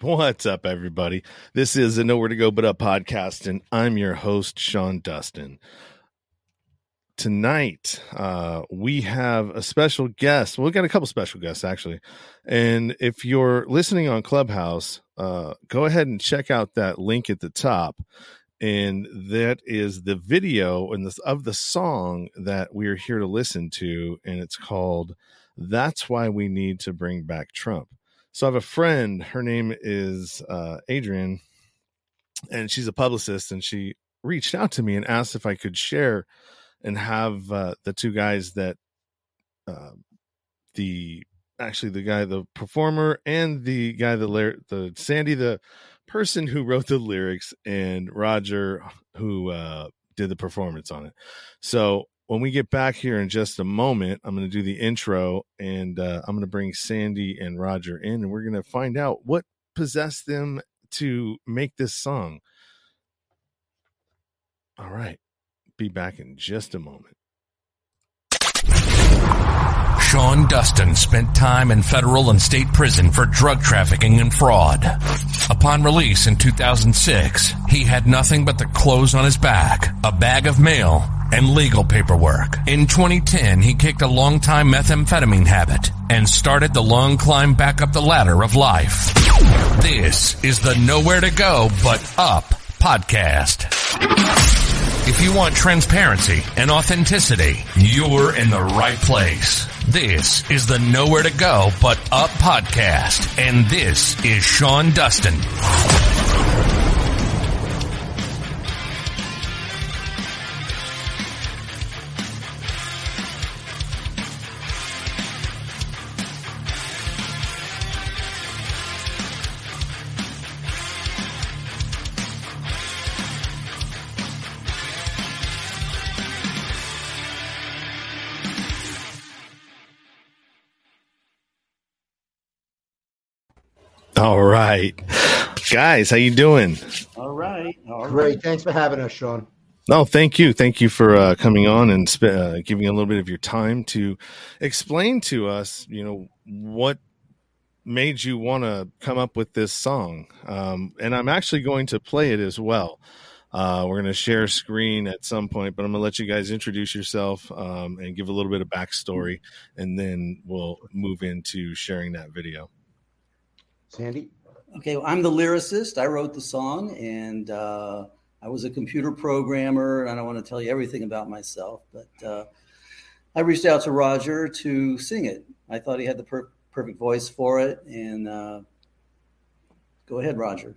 What's up, everybody? This is a Nowhere to Go But Up podcast, and I'm your host, Sean Dustin. Tonight, uh, we have a special guest. Well, we got a couple special guests, actually. And if you're listening on Clubhouse, uh, go ahead and check out that link at the top. And that is the video and the, of the song that we are here to listen to. And it's called That's Why We Need to Bring Back Trump so I have a friend. Her name is uh, Adrian, and she's a publicist. And she reached out to me and asked if I could share and have uh, the two guys that uh, the actually the guy the performer and the guy the the Sandy the person who wrote the lyrics and Roger who uh, did the performance on it. So when we get back here in just a moment, I'm going to do the intro and uh, I'm going to bring Sandy and Roger in and we're going to find out what possessed them to make this song. All right. Be back in just a moment. Sean Dustin spent time in federal and state prison for drug trafficking and fraud. Upon release in 2006, he had nothing but the clothes on his back, a bag of mail, and legal paperwork. In 2010, he kicked a long-time methamphetamine habit and started the long climb back up the ladder of life. This is the Nowhere to Go But Up podcast. If you want transparency and authenticity, you're in the right place. This is the Nowhere to Go But Up podcast, and this is Sean Dustin. All right, guys, how you doing? All right, all Great. right. Thanks for having us, Sean. No, thank you, thank you for uh, coming on and sp- uh, giving a little bit of your time to explain to us, you know, what made you want to come up with this song. Um, and I'm actually going to play it as well. Uh, we're going to share screen at some point, but I'm going to let you guys introduce yourself um, and give a little bit of backstory, and then we'll move into sharing that video. Sandy? Okay, well, I'm the lyricist. I wrote the song, and uh, I was a computer programmer. and I don't want to tell you everything about myself, but uh, I reached out to Roger to sing it. I thought he had the per- perfect voice for it, and uh, go ahead, Roger.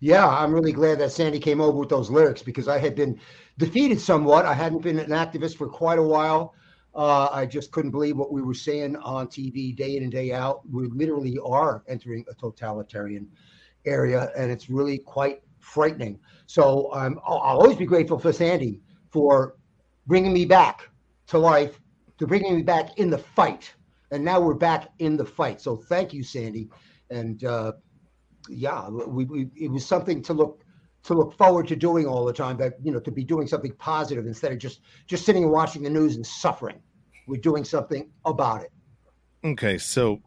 Yeah, I'm really glad that Sandy came over with those lyrics because I had been defeated somewhat. I hadn't been an activist for quite a while. Uh, I just couldn't believe what we were saying on TV day in and day out. We literally are entering a totalitarian area, and it's really quite frightening. So um, I'll, I'll always be grateful for Sandy for bringing me back to life, to bringing me back in the fight. And now we're back in the fight. So thank you, Sandy. And uh, yeah, we, we, it was something to look to look forward to doing all the time. That you know, to be doing something positive instead of just just sitting and watching the news and suffering. We're doing something about it. Okay, so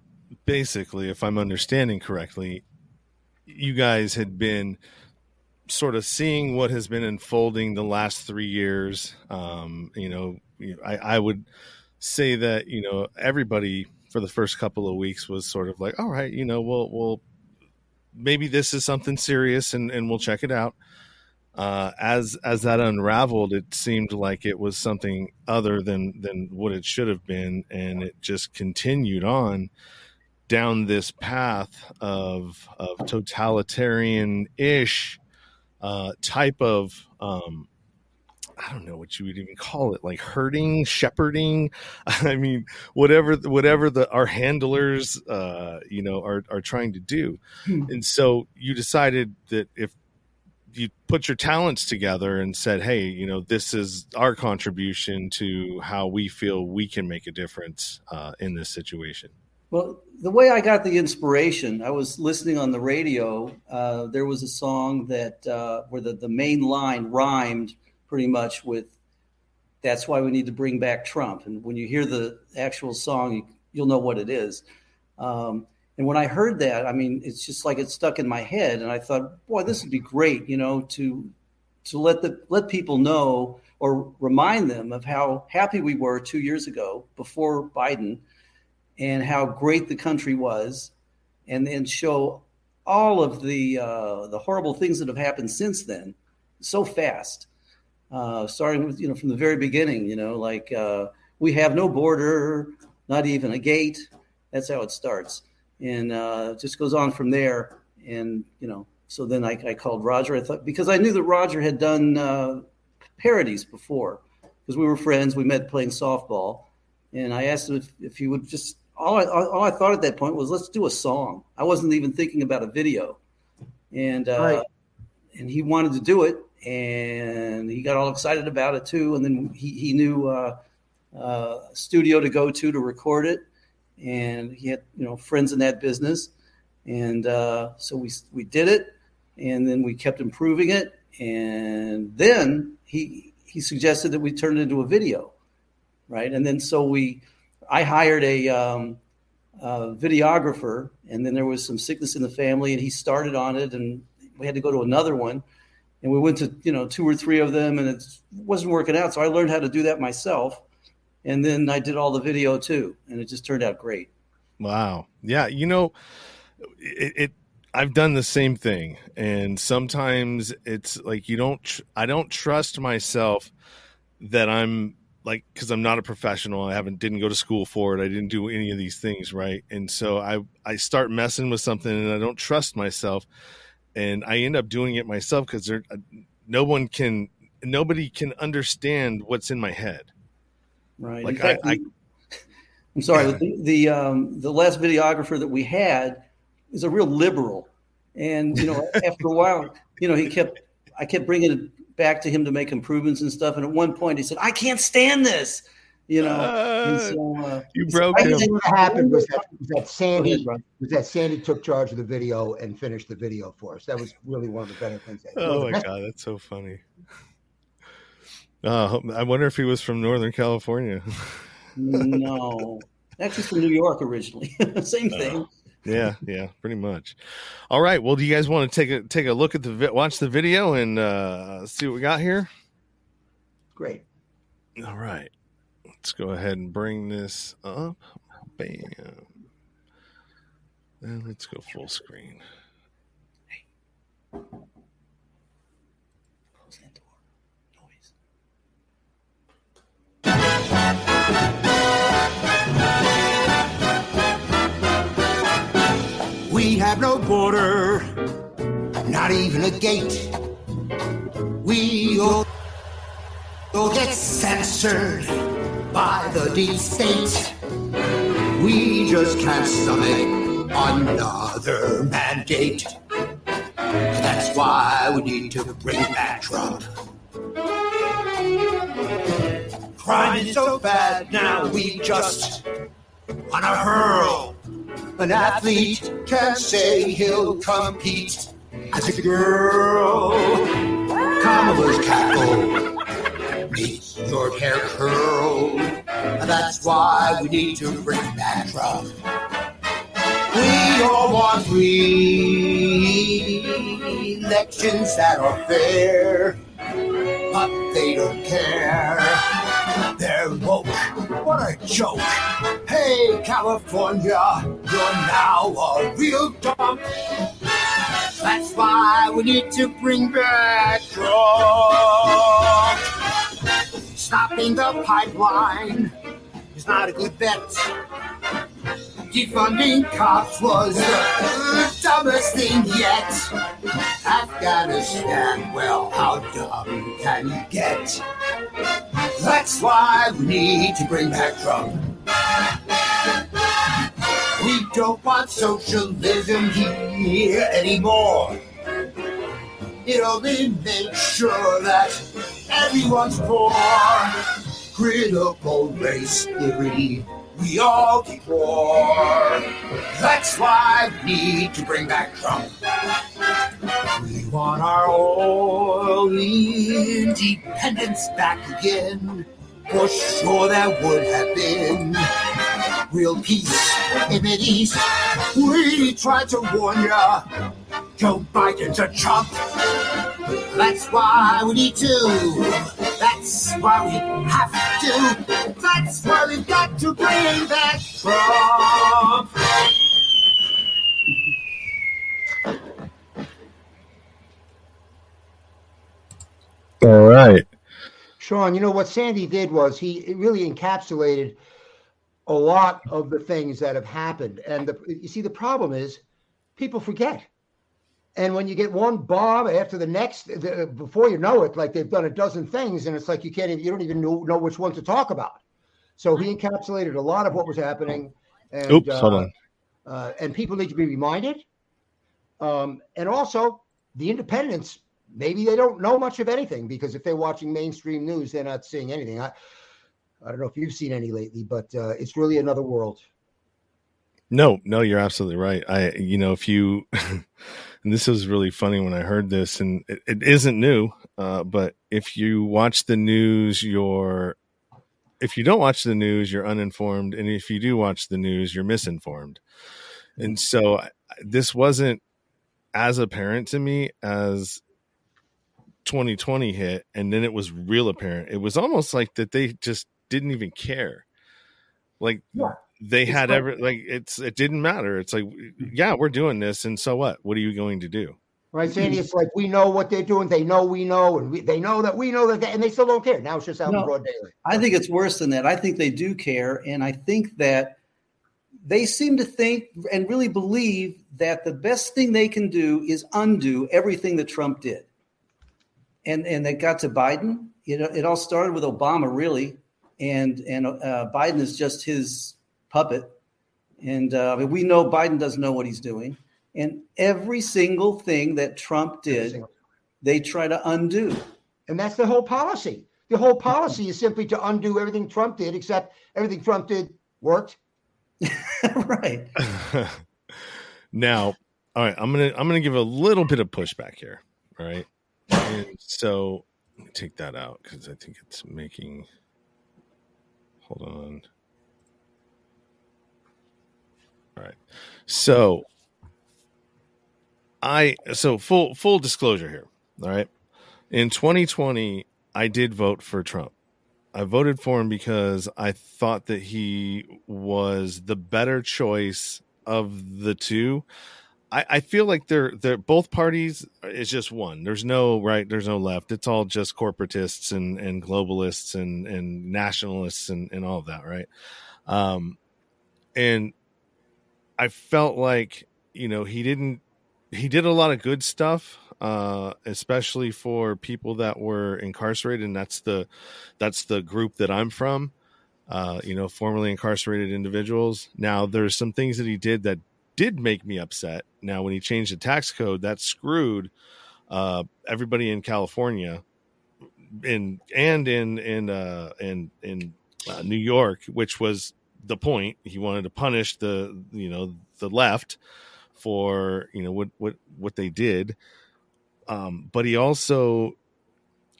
basically, if I'm understanding correctly, you guys had been sort of seeing what has been unfolding the last three years. Um, you know, I, I would say that you know everybody for the first couple of weeks was sort of like, all right, you know, we'll we'll maybe this is something serious and and we'll check it out. Uh, as as that unraveled, it seemed like it was something other than than what it should have been, and it just continued on down this path of of totalitarian ish uh, type of um, I don't know what you would even call it, like herding, shepherding. I mean, whatever whatever the our handlers, uh, you know, are are trying to do. Hmm. And so you decided that if you put your talents together and said, "Hey, you know, this is our contribution to how we feel we can make a difference uh, in this situation." Well, the way I got the inspiration, I was listening on the radio. Uh, there was a song that uh, where the, the main line rhymed pretty much with "That's why we need to bring back Trump." And when you hear the actual song, you, you'll know what it is. Um, And when I heard that, I mean, it's just like it stuck in my head, and I thought, boy, this would be great, you know, to to let the let people know or remind them of how happy we were two years ago before Biden, and how great the country was, and then show all of the uh, the horrible things that have happened since then so fast. Uh, starting with you know from the very beginning, you know, like uh, we have no border, not even a gate. That's how it starts, and uh, just goes on from there. And you know, so then I, I, called Roger. I thought because I knew that Roger had done uh, parodies before, because we were friends. We met playing softball, and I asked him if, if he would just. All I, all I thought at that point was let's do a song. I wasn't even thinking about a video, and uh, right. and he wanted to do it, and he got all excited about it too. And then he he knew uh, uh, studio to go to to record it, and he had you know friends in that business, and uh, so we we did it, and then we kept improving it, and then he he suggested that we turn it into a video, right? And then so we, I hired a. Um, uh, videographer, and then there was some sickness in the family, and he started on it, and we had to go to another one and we went to you know two or three of them and it wasn't working out. So i learned how to do that myself. And then i did all the video too and it just turned out great. Wow. Yeah you know it, it i've done the same thing. And sometimes it's like you don't tr- i don't trust myself that i'm like because i'm not a professional. I haven't didn't go to school for it. I didn't do any of these things right? And so i i start messing with something and i don't trust myself and I end up doing it myself because there, uh, no one can, nobody can understand what's in my head. Right. Like fact, I, I, am sorry. The the, um, the last videographer that we had is a real liberal, and you know, after a while, you know, he kept, I kept bringing it back to him to make improvements and stuff. And at one point, he said, "I can't stand this." You know. Uh, so, uh, you broke him. What happened was that, was that Sandy ahead, was that Sandy took charge of the video and finished the video for us. That was really one of the better things. Oh my god, that's so funny. Uh, I wonder if he was from Northern California. no, actually from New York originally. Same uh, thing. yeah, yeah, pretty much. All right. Well, do you guys want to take a take a look at the watch the video and uh, see what we got here? Great. All right. Let's go ahead and bring this up. Bam. And let's go full screen. We have no border, not even a gate. We all, all get censored by the deep state. We just can't stomach another mandate. That's why we need to bring back Trump. Crime is so bad now, we just wanna hurl. An athlete can't say he'll compete as a girl. Kamala's cackle makes your hair curl. And that's why we need to bring back Trump. We all want free elections that are fair, but they don't care. They're woke. What a joke. Hey, California, you're now a real dump. That's why we need to bring back Trump. Stopping the pipeline is not a good bet. Defunding cops was the dumbest thing yet. Afghanistan, well, how dumb can you get? That's why we need to bring back Trump. We don't want socialism here anymore. It only makes sure that everyone's poor. Critical race theory, we all war. That's why we need to bring back Trump. We want our oil independence back again. For sure, that would have been real peace in the East. We tried to warn ya, Joe Biden's a chump. That's why we need to. That's why we have to. That's why we've got to bring back Trump. All right. Sean, you know what Sandy did was he really encapsulated a lot of the things that have happened. And the, you see, the problem is people forget. And when you get one bomb after the next, the, before you know it, like they've done a dozen things, and it's like you can't even, you don't even know, know which one to talk about. So he encapsulated a lot of what was happening. And, Oops, uh, hold on. Uh, and people need to be reminded. Um, and also, the independents, maybe they don't know much of anything because if they're watching mainstream news, they're not seeing anything. I, I don't know if you've seen any lately, but uh, it's really another world. No, no, you're absolutely right. I, you know, if you, and this was really funny when I heard this, and it, it isn't new, uh, but if you watch the news, you're, if you don't watch the news, you're uninformed, and if you do watch the news, you're misinformed. And so I- this wasn't as apparent to me as 2020 hit, and then it was real apparent. It was almost like that they just didn't even care. Like Yeah. They It's had like- every like it's it didn't matter. It's like yeah, we're doing this, and so what? What are you going to do? Right, Sandy? It's like we know what they're doing. They know we know, and we, they know that we know that, they, and they still don't care. Now it's just out in No. broad daylight. I think it's worse than that. I think they do care, and I think that they seem to think and really believe that the best thing they can do is undo everything that Trump did. And and they got to Biden. You know, it all started with Obama, really, and and uh, Biden is just his puppet. And uh, I mean, we know Biden doesn't know what he's doing. And every single thing that Trump did, they try to undo. And that's the whole policy. The whole policy is simply to undo everything Trump did, except everything Trump did worked. right. now, all right, I'm gonna I'm gonna give a little bit of pushback here. All right, and so let me take that out because I think it's making. Hold on. All right, so I so full full disclosure here. All right, in 2020, I did vote for Trump. I voted for him because I thought that he was the better choice of the two. I, I feel like they're they're both parties is just one. There's no right, there's no left. It's all just corporatists and and globalists and and nationalists and and all of that, right? Um, and I felt like you know he didn't he did a lot of good stuff uh especially for people that were incarcerated and that's the that's the group that i'm from uh you know formerly incarcerated individuals. Now there's some things that he did that did make me upset. Now when he changed the tax code that screwed uh everybody in california in and in in uh in in uh, new york which was the point. He wanted to punish the you know the left for you know what what what they did. Um but he also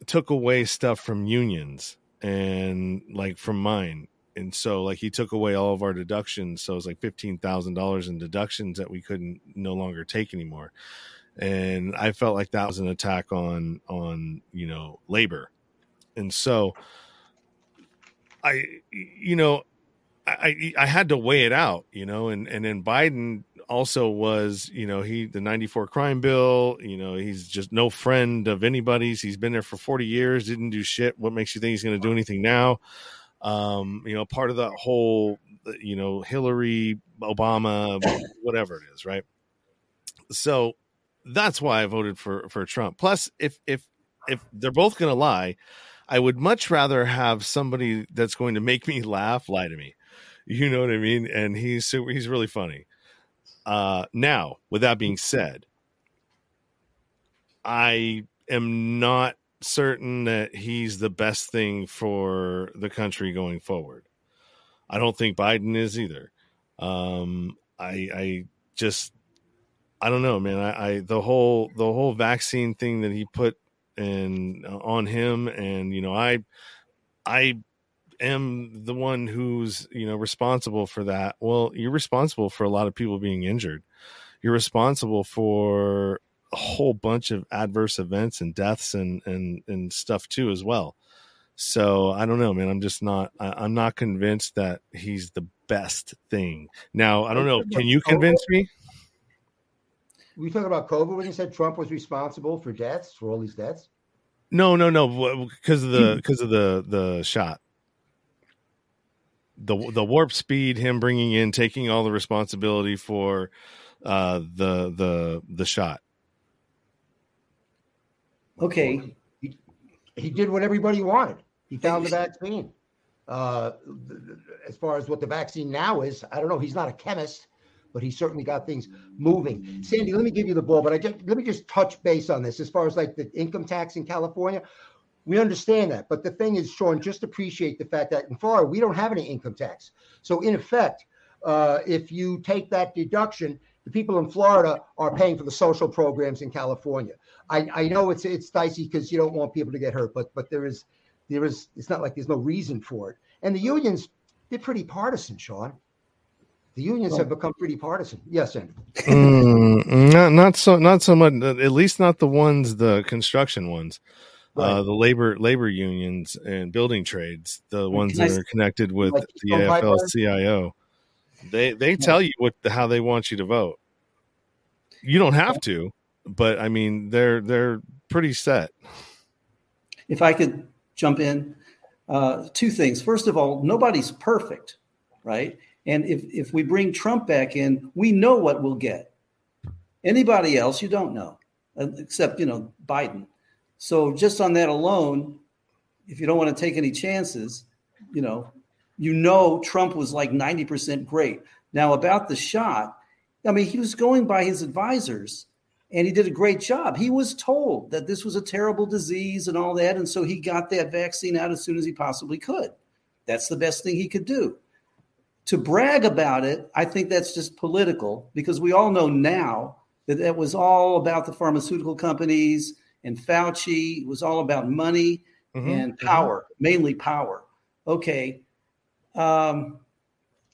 took away stuff from unions and like from mine. And so like he took away all of our deductions. So it was like $15,000 in deductions that we couldn't no longer take anymore. And i felt like that was an attack on on you know labor. And so i you know I, I had to weigh it out, you know, and and then Biden also was, you know, he the 94 crime bill, you know, he's just no friend of anybody's. He's been there for 40 years, didn't do shit. What makes you think he's going to do anything now? Um, you know, part of that whole, you know, Hillary, Obama, whatever it is, right? So that's why I voted for for Trump. Plus, if if if they're both going to lie, I would much rather have somebody that's going to make me laugh lie to me. You know what I mean? And he's super, he's really funny. Uh, now, with that being said, I am not certain that he's the best thing for the country going forward. I don't think Biden is either. Um, I, I just, I don't know, man. I, I, the whole, the whole vaccine thing that he put in on him, and you know, I, I am the one who's you know responsible for that. Well you're responsible for a lot of people being injured. You're responsible for a whole bunch of adverse events and deaths and and and stuff too as well. So i don't know man. I'm just not I, i'm not convinced that he's the best thing. Now i don't know. can you convince me? You talking about COVID when you said Trump was responsible for deaths, for all these deaths? no no no. Because of the because of the the shot the the warp speed him bringing in taking all the responsibility for uh the the the shot Okay. He, he did what everybody wanted. He found the vaccine. Uh, th- th- as far as what the vaccine now is, I don't know. He's not a chemist, but he certainly got things moving. Sandy, let me give you the ball, but I just let me just touch base on this. As far as like the income tax in California, we understand that, but the thing is, Sean, just appreciate the fact that in Florida we don't have any income tax. So in effect, uh, if you take that deduction, the people in Florida are paying for the social programs in California. I, I know it's it's dicey because you don't want people to get hurt, but but there is there is it's not like there's no reason for it. And the unions, they're pretty partisan, Sean. The unions have become pretty partisan. Yes, Andy. Mm, not not so not so much at least not the ones the construction ones uh the labor labor unions and building trades the ones can I that are connected with Like the AFL-CIO they they tell you what how they want you to vote you don't have to but i mean they're they're pretty set If I could jump in, uh, two things. First of all, nobody's perfect, right? And if, if we bring Trump back in, we know what we'll get. Anybody else, you don't know, uh, except, you know, Biden. So just on that alone, if you don't want to take any chances, you know, you know Trump was like 90% great. Now, about the shot, I mean, he was going by his advisors and he did a great job. He was told that this was a terrible disease and all that. And so he got that vaccine out as soon as he possibly could. That's the best thing he could do. To brag about it, I think that's just political because we all know now that it was all about the pharmaceutical companies and Fauci. Was all about money Mhm, and power, mainly power. Okay. Um,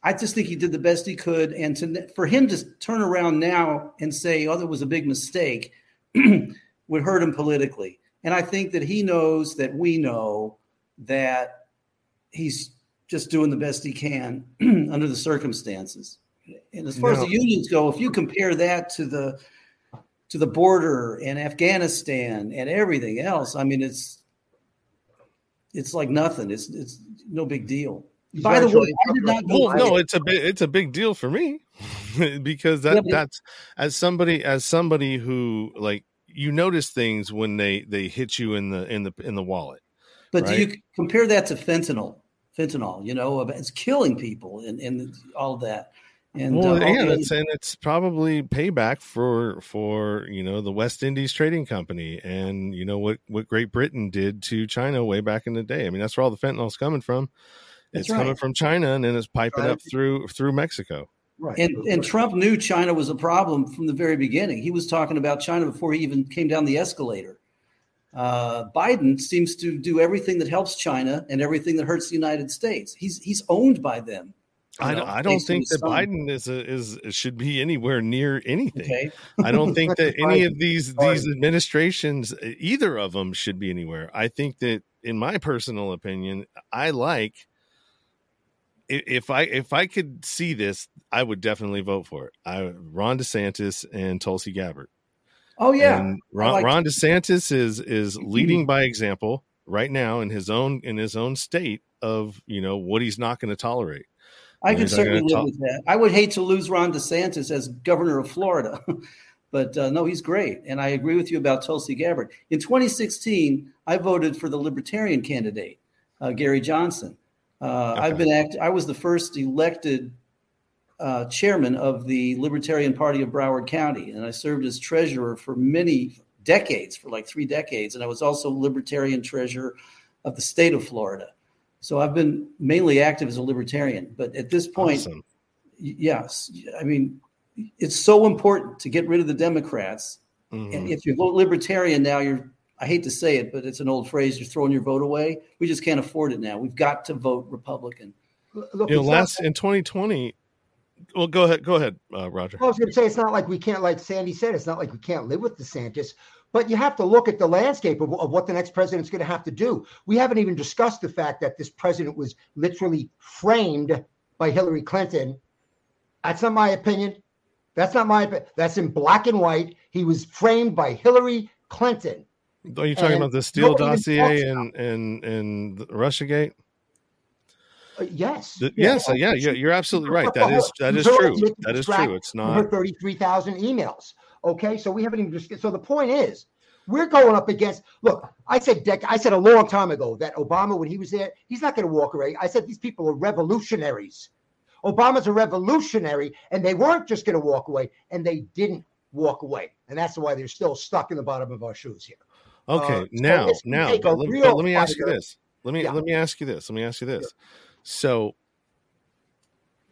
I just think he did the best he could, and to for him to turn around now and say, "Oh, that was a big mistake," would hurt him politically. And I think that he knows that we know that he's just doing the best he can under the circumstances. And as far as the unions go, if you compare that to the to the border and Afghanistan and everything else, I mean, it's it's like nothing. It's it's no big deal. He's By the way, I did not vote. well no it's a big it's a big deal for me because that Yeah, that's as somebody as somebody who like you notice things when they they hit you in the in the in the wallet But do you compare that to fentanyl? Fentanyl, you know, it's killing people and, and all of that. And well, uh, yeah, the- it's, and it's probably payback for for you know the West Indies Trading Company and you know what what Great Britain did to China way back in the day. I mean, that's where all the fentanyl's coming from. That's it's coming from China and then it's piping Right. up through through Mexico. Right. and and Trump knew China was a problem from the very beginning. He was talking about China before he even came down the escalator. Uh, Biden seems to do everything that helps China and everything that hurts the United States. He's he's owned by them. I, know, don't- I don't think that. Biden is a, is should be anywhere near anything. Okay, I don't think that any of these these administrations, either of them, should be anywhere. I think that, in my personal opinion, I like if I if I could see this, I would definitely vote for it. I Ron DeSantis and Tulsi Gabbard. oh yeah, and Ron, like- Ron DeSantis is is leading by example right now in his own in his own state of you know what he's not going to tolerate. I could certainly live talk- with that. I would hate to lose Ron DeSantis as governor of Florida, but uh, no, he's great. And I agree with you about Tulsi Gabbard. In 2016, I voted for the Libertarian candidate, uh, Gary Johnson. Uh, I've been act- I was the first elected uh, chairman of the Libertarian Party of Broward County, and I served as treasurer for many decades, for like three decades, and I was also Libertarian treasurer of the state of Florida. So I've been mainly active as a libertarian, but at this point, Awesome. yes, I mean, it's so important to get rid of the Democrats. Mhm. And if you vote libertarian now, you're I hate to say it, but it's an old phrase. You're throwing your vote away. We just can't afford it now. We've got to vote Republican. Look, you know, last in 2020. Well, go ahead. Go ahead, uh, Roger. I was going to say it's not like we can't, like Sandy said, it's not like we can't live with DeSantis. But you have to look at the landscape of, of what the next president's going to have to do. We haven't even discussed the fact that this president was literally framed by Hillary Clinton. That's not my opinion. That's not my opinion. That's in black and white. He was framed by Hillary Clinton. Are you talking and about the Steele dossier and and and Russiagate? Uh, yes. The, yes. Yeah. Yeah. You're absolutely right. That is that is true. That is true. It's not thirty-three thousand emails. Okay, so we haven't even just. So the point is, we're going up against. Look, I said dec- I said a long time ago that Obama, when he was there, he's not going to walk away. I said these people are revolutionaries. Obama's a revolutionary, and they weren't just going to walk away, and they didn't walk away, and that's why they're still stuck in the bottom of our shoes here. Okay, uh, now, so now, let, but let, me ask you this. Let me yeah. let me ask you this. Let me ask you this. So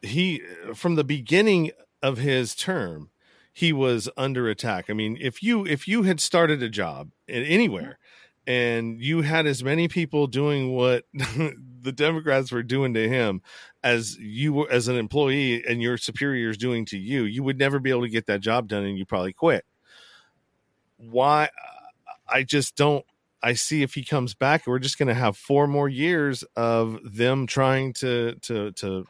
he, from the beginning of his term, he was under attack. I mean, if you if you had started a job anywhere and you had as many people doing what the Democrats were doing to him as you were as an employee and your superiors doing to you, you would never be able to get that job done and you probably quit. Why I just don't I see if he comes back, we're just going to have four more years of them trying to to to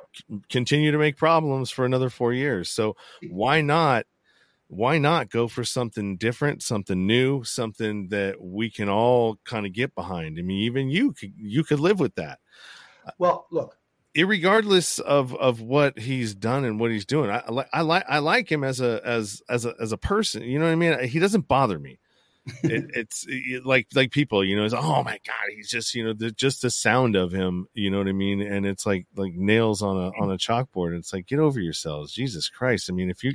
continue to make problems for another four years. So why not why not go for something different, something new, something that we can all kind of get behind? I mean, even you could you could live with that. Uh, well, look, regardless of of what he's done and what he's doing, I, I, I like I like him as a as as a as a person. You know what I mean? He doesn't bother me it, it's it, like like people, you know, it's oh my god, he's just you know the, just the sound of him, you know what I mean, and it's like like nails on a on a chalkboard. It's like get over yourselves, Jesus Christ. I mean, if you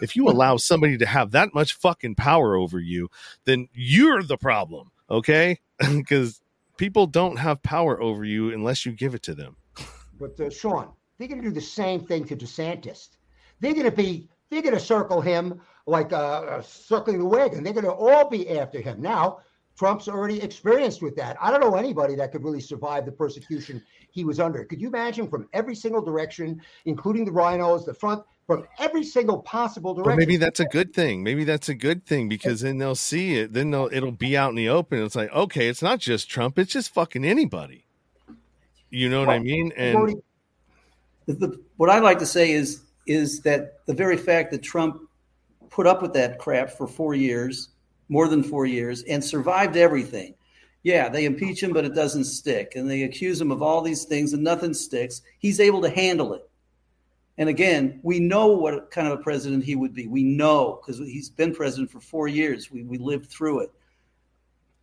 if you allow somebody to have that much fucking power over you, then you're the problem, okay? Because people don't have power over you unless you give it to them. But uh, Sean, they're going to do the same thing to DeSantis. They're going to be they're going to circle him like uh, uh, circling the wagon. They're going to all be after him. Now, Trump's already experienced with that. I don't know anybody that could really survive the persecution he was under. Could you imagine from every single direction, including the RINOs, the front, from every single possible direction? Well, maybe that's a good thing. Maybe that's a good thing because then they'll see it. Then they'll it'll be out in the open. It's like, okay, it's not just Trump. It's just fucking anybody. You know what well, I mean? And the, what I like to say is is that the very fact that Trump put up with that crap for four years, more than four years, and survived everything. Yeah, they impeach him, but it doesn't stick. And they accuse him of all these things and nothing sticks. He's able to handle it. And again, we know what kind of a president he would be. We know because he's been president for four years. We, we lived through it.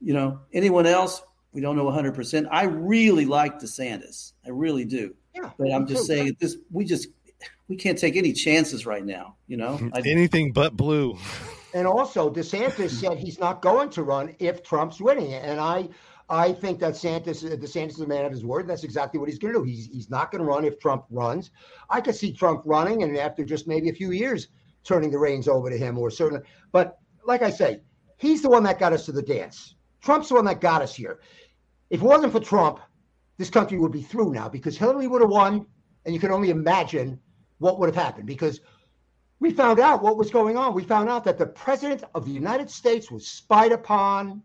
You know, anyone else, we don't know 100%. I really like DeSantis. I really do. Yeah, but I'm just saying this, we just we can't take any chances right now. You know, anything but blue. And also, DeSantis said he's not going to run if Trump's winning, and I, I think that Santis, DeSantis is a man of his word. That's exactly what he's going to do. He's he's not going to run if Trump runs. I could see Trump running, and after just maybe a few years, turning the reins over to him, or certainly. But like I say, he's the one that got us to the dance. Trump's the one that got us here. If it wasn't for Trump, this country would be through now because Hillary would have won, and you can only imagine what would have happened because we found out what was going on. We found out that the president of the United States was spied upon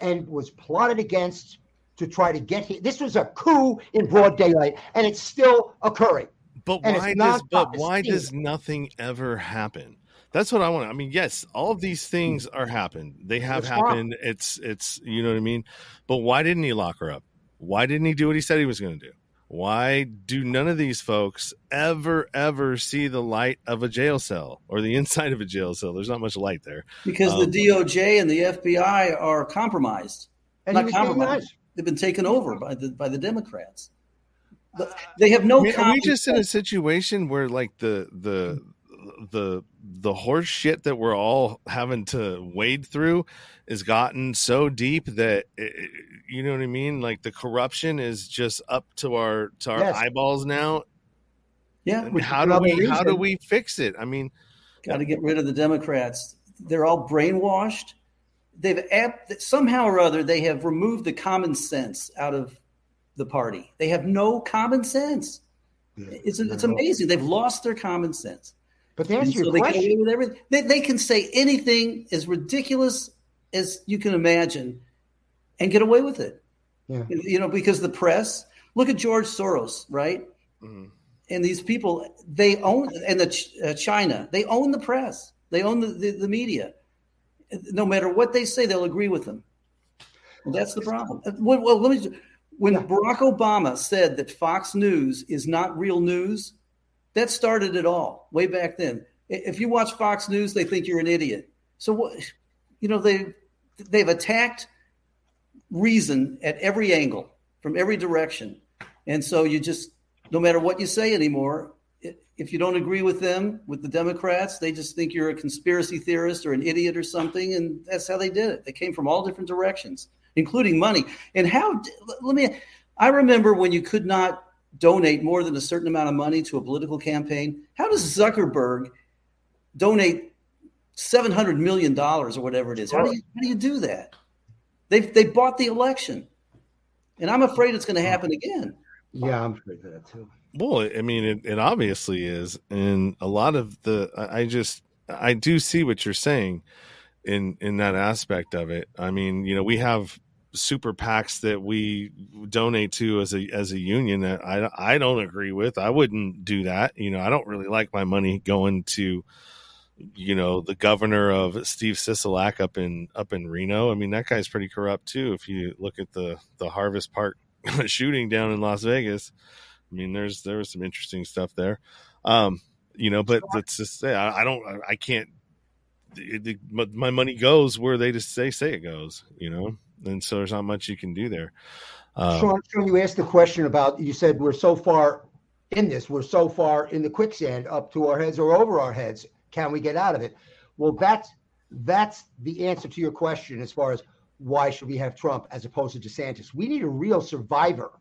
and was plotted against to try to get here. This was a coup in broad daylight, and it's still occurring. But why does but why does nothing ever happen? That's what I want. I mean, yes, all of these things are happened. They have happened. Wrong. It's it's you know what I mean. But why didn't he lock her up? Why didn't he do what he said he was going to do? Why do none of these folks ever ever see the light of a jail cell or the inside of a jail cell? There's not much light there. Because um, the doj and the fbi are compromised. Not compromised. they've been taken over by the by the democrats. They have no I mean, are we just in a situation where like the the the the horse shit that we're all having to wade through has gotten so deep that it, you know what I mean. Like the corruption is just up to our to our yes. eyeballs now. Yeah. How do we how do we fix it? I mean, got to get rid of the Democrats. They're all brainwashed. they've somehow or other they have removed the common sense out of the party. They have no common sense. It's it's amazing. They've lost their common sense. But to answer so your they question, get with everything. They, they can say anything as ridiculous as you can imagine, and get away with it. Yeah. You know, because the press. Look at George Soros, right? Mm-hmm. And these people, they own, and the uh, China, they own the press. They own the, the, the media. No matter what they say, they'll agree with them. And that's the problem. Uh, Well, well, let me. When Yeah. Barack Obama said that Fox News is not real news, that started it all way back then. If you watch Fox News, they think you're an idiot. So what? You know they they've attacked reason at every angle from every direction, and so you just no matter what you say anymore. If you don't agree with them, with the Democrats, they just think you're a conspiracy theorist or an idiot or something, and that's how they did it. They came from all different directions, including money. And how? Let me. I remember when you could not donate more than a certain amount of money to a political campaign. How does Zuckerberg donate seven hundred million dollars or whatever it is? How do you how do you do that? They they bought the election, and I'm afraid it's going to happen again. yeah, I'm afraid of that too. Well, I mean, it, it obviously is, and a lot of the I I just I do see what you're saying in in that aspect of it. I mean, you know, we have super PACs that we donate to as a as a union that I I don't agree with. I wouldn't do that. You know, I don't really like my money going to you know the governor of Steve Sisolak up in up in Reno. I mean, that guy's pretty corrupt too. If you look at the the Harvest Park shooting down in Las Vegas. I mean, there's there was some interesting stuff there, um, you know. But let's just say I, don't, I, can't. The, my- my money goes where they just say say it goes, you know. And so there's not much you can do there. Um, Sean, you asked the question about. You said we're so far in this. We're so far in the quicksand, up to our heads or over our heads. Can we get out of it? Well, that's that's the answer to your question as far as why should we have Trump as opposed to DeSantis. We need a real survivor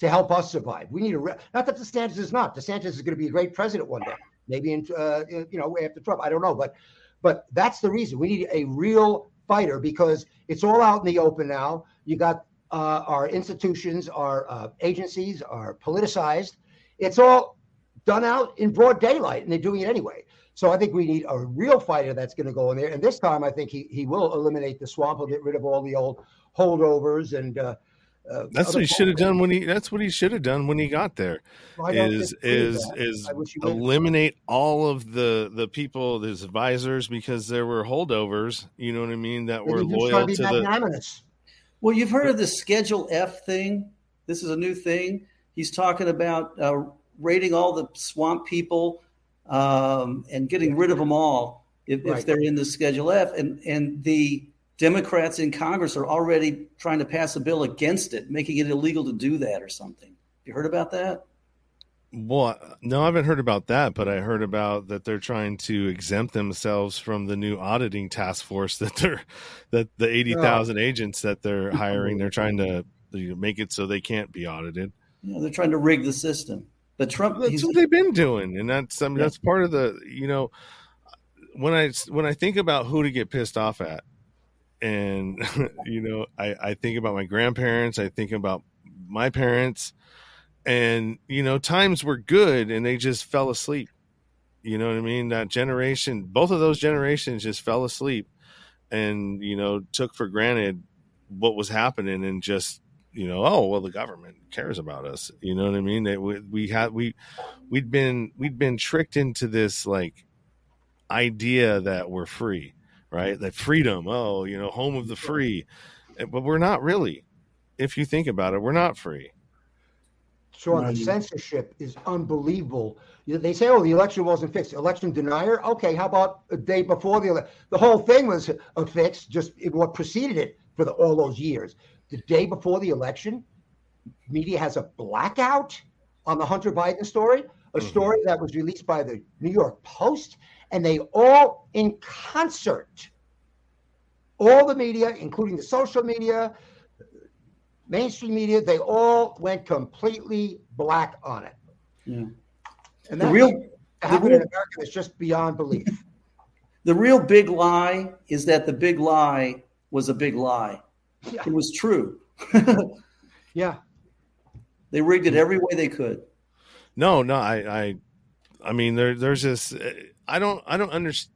to help us survive. We need a re- not that DeSantis is not. DeSantis is going to be a great president one day, maybe in uh, you know after Trump. I don't know, but but that's the reason we need a real fighter because it's all out in the open now. You got uh, our institutions, our uh, agencies are politicized. It's all done out in broad daylight, and they're doing it anyway. So I think we need a real fighter that's going to go in there. And this time, I think he, he will eliminate the swamp. He'll get rid of all the old holdovers and. Uh, uh, that's what he should have done when he. That's what he should have done when he got there. I don't Is is that. is I wish he would. eliminate all of the the people, his advisors, because there were holdovers. You know what I mean? That were Maybe he's trying loyal to to the. Well, you've heard of the Schedule F thing. This is a new thing. He's talking about uh, rating all the swamp people um, and getting rid of them all if, if they're in the Schedule F. And and the Democrats in Congress are already trying to pass a bill against it, making it illegal to do that or something. You heard about that? Well, no, I haven't heard about that, but I heard about that they're trying to exempt themselves from the new auditing task force that they're that the eighty thousand agents that they're hiring. They're trying to make it so they can't be audited. You know, they're trying to rig the system. But Trump, That's what they've been doing, and that's I mean Yeah. that's part of the you know when I when I think about who to get pissed off at, and you know I I think about my grandparents, I think about my parents, and you know times were good, and they just fell asleep. You know what I mean? That generation, both of those generations just fell asleep, and you know took for granted what was happening, and just you know, oh well, the government cares about us. You know what I mean? That we, we had we we'd been we'd been tricked into this like idea that we're free, right? That freedom, oh, you know, home of the free, but we're not really. If you think about it, we're not free. Sean, Right. the censorship is unbelievable. They say, "Oh, the election wasn't fixed." Election denier. Okay, how about a day before the election? The whole thing was a fix. Just it- what preceded it for the, all those years. The day before the election, media has a blackout on the Hunter Biden story, a Mhm. story that was released by the New York Post, and they all, in concert, all the media, including the social media, mainstream media, they all went completely black on it. Yeah. And The that real- happened real- in America is just beyond belief. the real big lie is that the big lie was a big lie. Yeah. It was true. Yeah. they rigged it every way they could. No, no, I, I, I mean, there, there's this. I don't, I don't understand.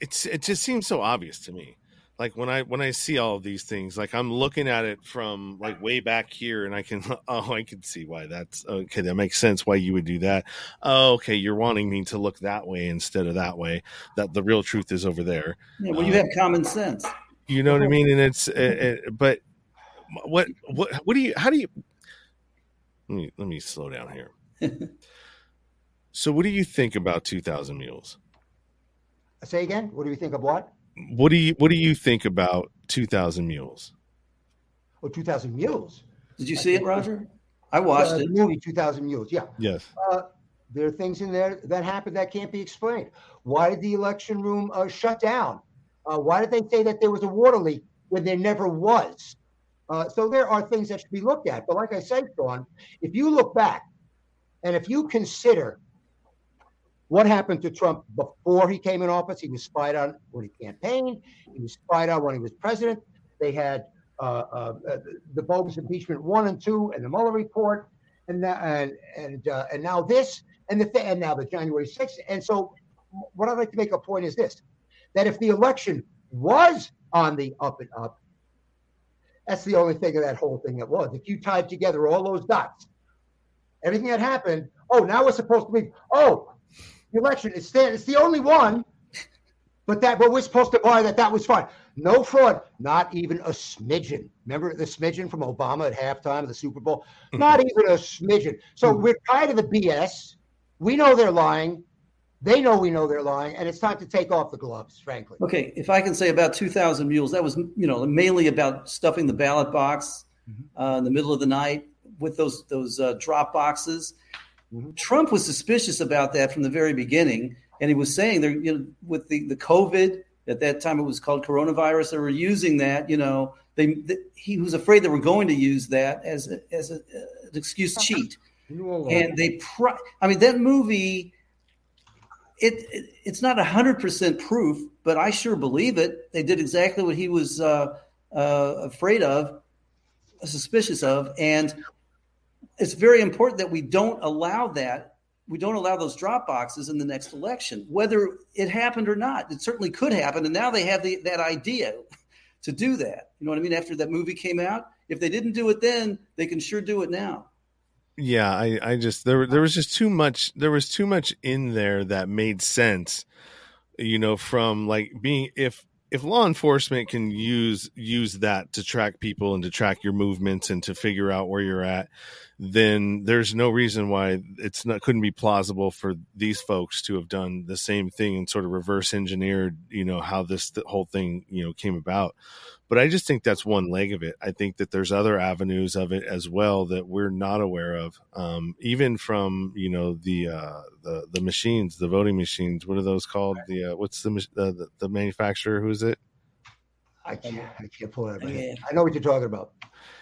It's, it just seems so obvious to me. Like when I when I see all of these things, like I'm looking at it from like way back here, and I can oh I can see why that's okay. That makes sense why you would do that. Oh, okay, you're wanting me to look that way instead of that way. That the real truth is over there. Yeah, well, you Um, have common sense. You know what I mean? And it's, it, it, but what, what, what do you, how do you, let me, let me slow down here. so what do you think about 2000 mules? Say again. What do you think of what? What do you, what do you think about 2000 mules? Oh, 2000 Mules. Did you see it, Roger? I watched Uh, it. the movie 2000 Mules. Yeah. Yes. Uh, there are things in there that happened that can't be explained. Why did the election room uh, shut down? Uh, why did they say that there was a water leak when there never was? Uh, so there are things that should be looked at. But like I said, Sean, if you look back and if you consider what happened to Trump before he came in office, he was spied on when he campaigned, he was spied on when he was president. They had uh, uh, the bogus impeachment one and two, and the Mueller report, and and and uh, and now this, and the th- and now the January sixth. And so, what I'd like to make a point is this: that if the election was on the up and up, that's the only thing of that whole thing that was. If you tied together all those dots, everything that happened. Oh, now we're supposed to be. Oh, the election is stand. It's the only one. But that, but we're supposed to buy that. That was fine. No fraud. Not even a smidgen. Remember the smidgen from Obama at halftime of the Super Bowl? Not even a smidgen. So we're tired of the BS. We know they're lying. They know we know they're lying, and it's time to take off the gloves. Frankly. Okay, if I can say about 2,000 mules, that was you know mainly about stuffing the ballot box uh, in the middle of the night with those those uh, drop boxes. Mhm. Trump was suspicious about that from the very beginning, and he was saying there, you know, with the the COVID at that time it was called coronavirus. They were using that, you know, they, th he was afraid they were going to use that as a, as a, an excuse to cheat and they pri- i mean that movie it, it it's not 100% proof but i sure believe it they did exactly what he was uh, uh, afraid of suspicious of and it's very important that we don't allow that we don't allow those drop boxes in the next election whether it happened or not. It certainly could happen and now they have the, that idea to do that. You know what i mean? After that movie came out if they didn't do it then they can sure do it now. Yeah. I, I just, there, there was just too much, there was too much in there that made sense, you know, from like being, if, if law enforcement can use use that to track people and to track your movements and to figure out where you're at, then there's no reason why it's not couldn't be plausible for these folks to have done the same thing and sort of reverse engineered, you know, how this whole thing you know came about. But I just think that's one leg of it. I think that there's other avenues of it as well that we're not aware of, um, even from you know the uh, the the machines, the voting machines. What are those called? The uh, what's the, mach- the the the manufacturer? Who is it? I can't. I can't pull it out. of my head. I know what you're talking about.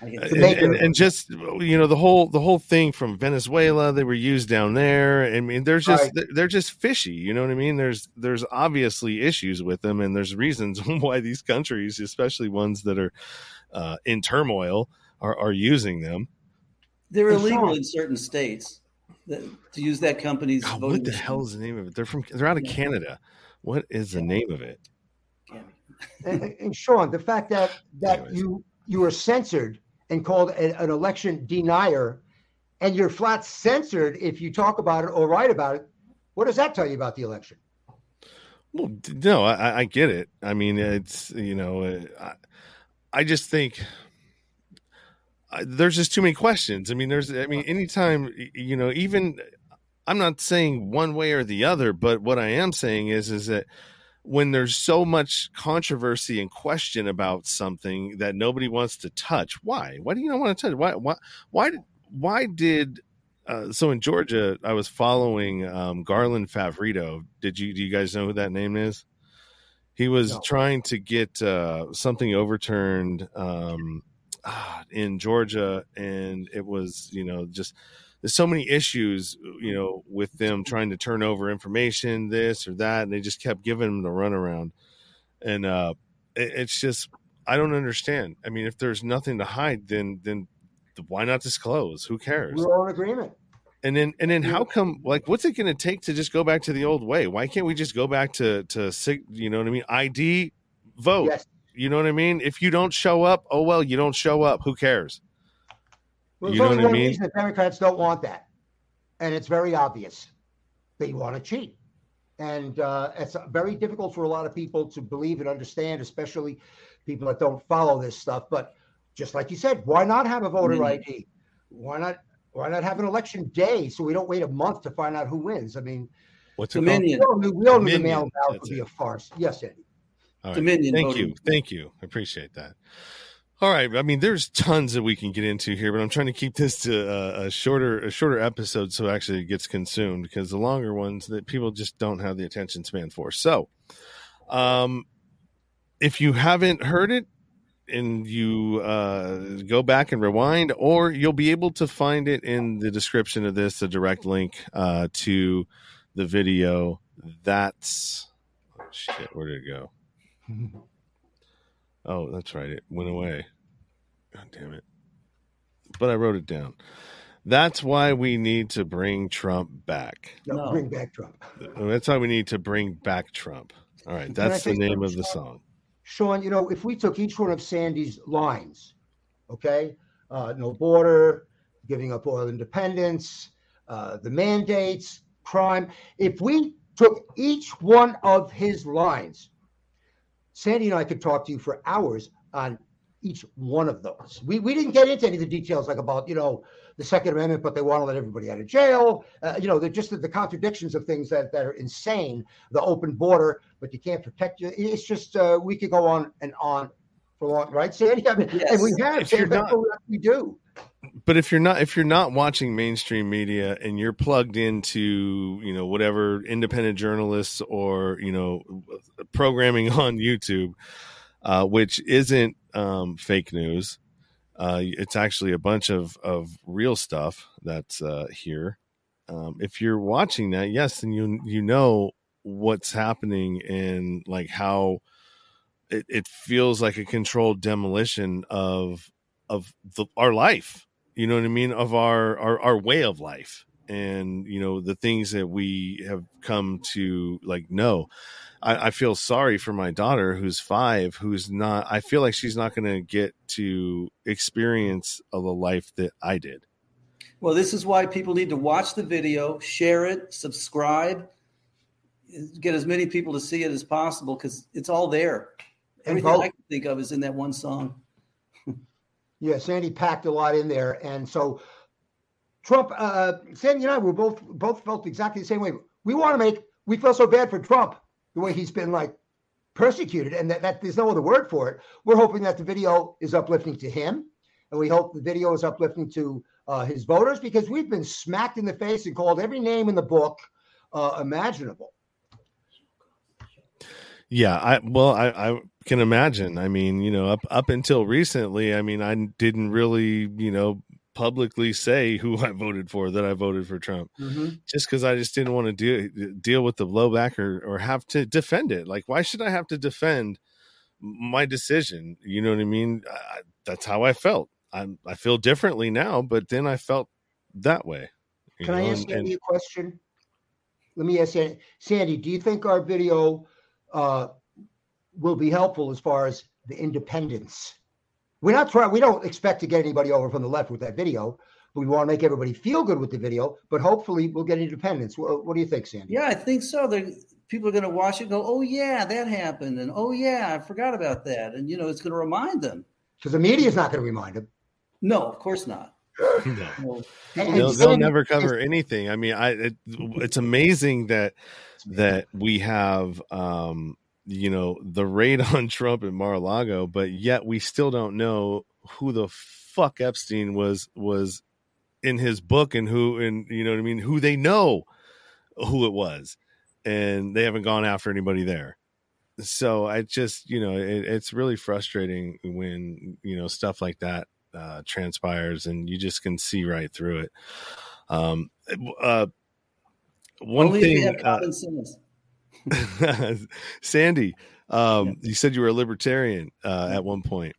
And, and, and just you know the whole the whole thing from Venezuela they were used down there. I mean, they're just Right. they're, they're just fishy. You know what I mean? There's there's obviously issues with them, and there's reasons why these countries, especially ones that are uh, in turmoil, are are using them. They're illegal in certain states that, to use that company's God, what the machine. hell is the name of it? They're from they're out of Yeah. Canada. What is the name of it? And, and Sean, the fact that that Anyways. you you were censored and called a- an election denier, and you're flat censored if you talk about it or write about it. What does that tell you about the election? Well, no, I, I get it. I mean, it's you know, uh, I, I just think I, there's just too many questions. I mean, there's, I mean, anytime you know, even I'm not saying one way or the other, but what I am saying is, is that when there's so much controversy and question about something that nobody wants to touch, why? Why do you not want to touch? Why? Why? Why did? Why did? Uh, so in Georgia, I was following um, Garland Favorito. Did you? Do you guys know who that name is? He was No. trying to get uh, something overturned um, ah, in Georgia, and it was you know just there's so many issues, you know, with them trying to turn over information, this or that, and they just kept giving them the runaround. And uh, it, it's just, I don't understand. I mean, if there's nothing to hide, then then why not disclose? Who cares? We're all in agreement. And then and then how come like what's it going to take to just go back to the old way? Why can't we just go back to to you know what I mean? ID vote. Yes. You know what I mean? If you don't show up, oh well, you don't show up. Who cares? Well, you know what I mean? The Democrats don't want that, and it's very obvious. They want to cheat, and uh, it's very difficult for a lot of people to believe and understand, especially people that don't follow this stuff. But just like you said, why not have a voter mm-hmm. ID? Why not? Why not have an election day so we don't wait a month to find out who wins? I mean, what's it Dominion? Called? We all knew, we all knew the mail ballot would be a farce. Yes, Andy. Dominion. Thank voting. you. Thank you. I appreciate that. All right. I mean, there's tons that we can get into here, but I'm trying to keep this to a, a shorter, a shorter episode so actually it gets consumed because the longer ones that people just don't have the attention span for. So, um, if you haven't heard it and you uh, go back and rewind, or you'll be able to find it in the description of this, a direct link uh, to the video. That's oh, shit. Where did it go? Oh, that's right. It went away. God damn it. But I wrote it down. That's why we need to bring Trump back. No, no. bring back Trump. That's why we need to bring back Trump. All right, that's the name of the song. Sean, you know, if we took each one of Sandy's lines, okay, uh, no border, giving up oil independence, uh, the mandates, crime, if we took each one of his lines Sandy and I could talk to you for hours on each one of those. We, we didn't get into any of the details like about, you know, the Second Amendment, but they want to let everybody out of jail. Uh, you know, they're just the, the, contradictions of things that, that are insane. The open border, but you can't protect you. It's just, uh, we could go on and on for long, right, Sandy? I mean, yes. and we have, you're not, we do. But if you're not if you're not watching mainstream media and you're plugged into you know whatever independent journalists or you know programming on YouTube, uh, which isn't um, fake news, uh, it's actually a bunch of of real stuff that's uh, here. Um, if you're watching that, yes, then you you know what's happening and like how it, it feels like a controlled demolition of of the, our life you know what i mean of our, our our way of life. And you know the things that we have come to like know. I, I, feel sorry for my daughter who's five who's not i feel like she's not going to get to experience of the life that i did. Well this is why people need to watch the video share it subscribe get as many people to see it as possible because it's all there. Everything I can think of is in that one song. Yeah, Sandy packed a lot in there, and so Trump, uh, Sandy and I were both both felt exactly the same way. We want to make. We feel so bad for Trump the way he's been like persecuted, and that, that there's no other word for it. We're hoping that the video is uplifting to him, and we hope the video is uplifting to uh, his voters because we've been smacked in the face and called every name in the book uh, imaginable. Yeah, I well, I, I can imagine. I mean, you know, up up until recently, I mean, I didn't really, you know, publicly say who I voted for that I voted for Trump, mm-hmm. just because I just didn't want to deal deal with the blowback or or have to defend it. Like, why should I have to defend my decision? You know what I mean? I, that's how I felt. I I feel differently now, but then I felt that way. Can know? I ask and, you a question? Let me ask you, Sandy. Do you think our video? Uh, will be helpful as far as the independence. We're not trying. We don't expect to get anybody over from the left with that video. We want to make everybody feel good with the video, but hopefully we'll get independence. What, what do you think, Sandy? Yeah, I think so. They're, people are going to watch it and go, "Oh yeah, that happened," and "Oh yeah, I forgot about that," and you know, it's going to remind them. Because the media is not going to remind them. No, of course not. no. They'll, they'll, never cover anything. I mean, I it, it's amazing that that we have um you know the raid on Trump at Mar-a-Lago, but yet we still don't know who the fuck Epstein was was in his book and who and you know what I mean who they know who it was and they haven't gone after anybody there. So I just you know it, it's really frustrating when you know stuff like that uh, transpires and you just can see right through it. Um, uh, one Only thing, uh. Sandy, um, you said you were a libertarian uh, at one point.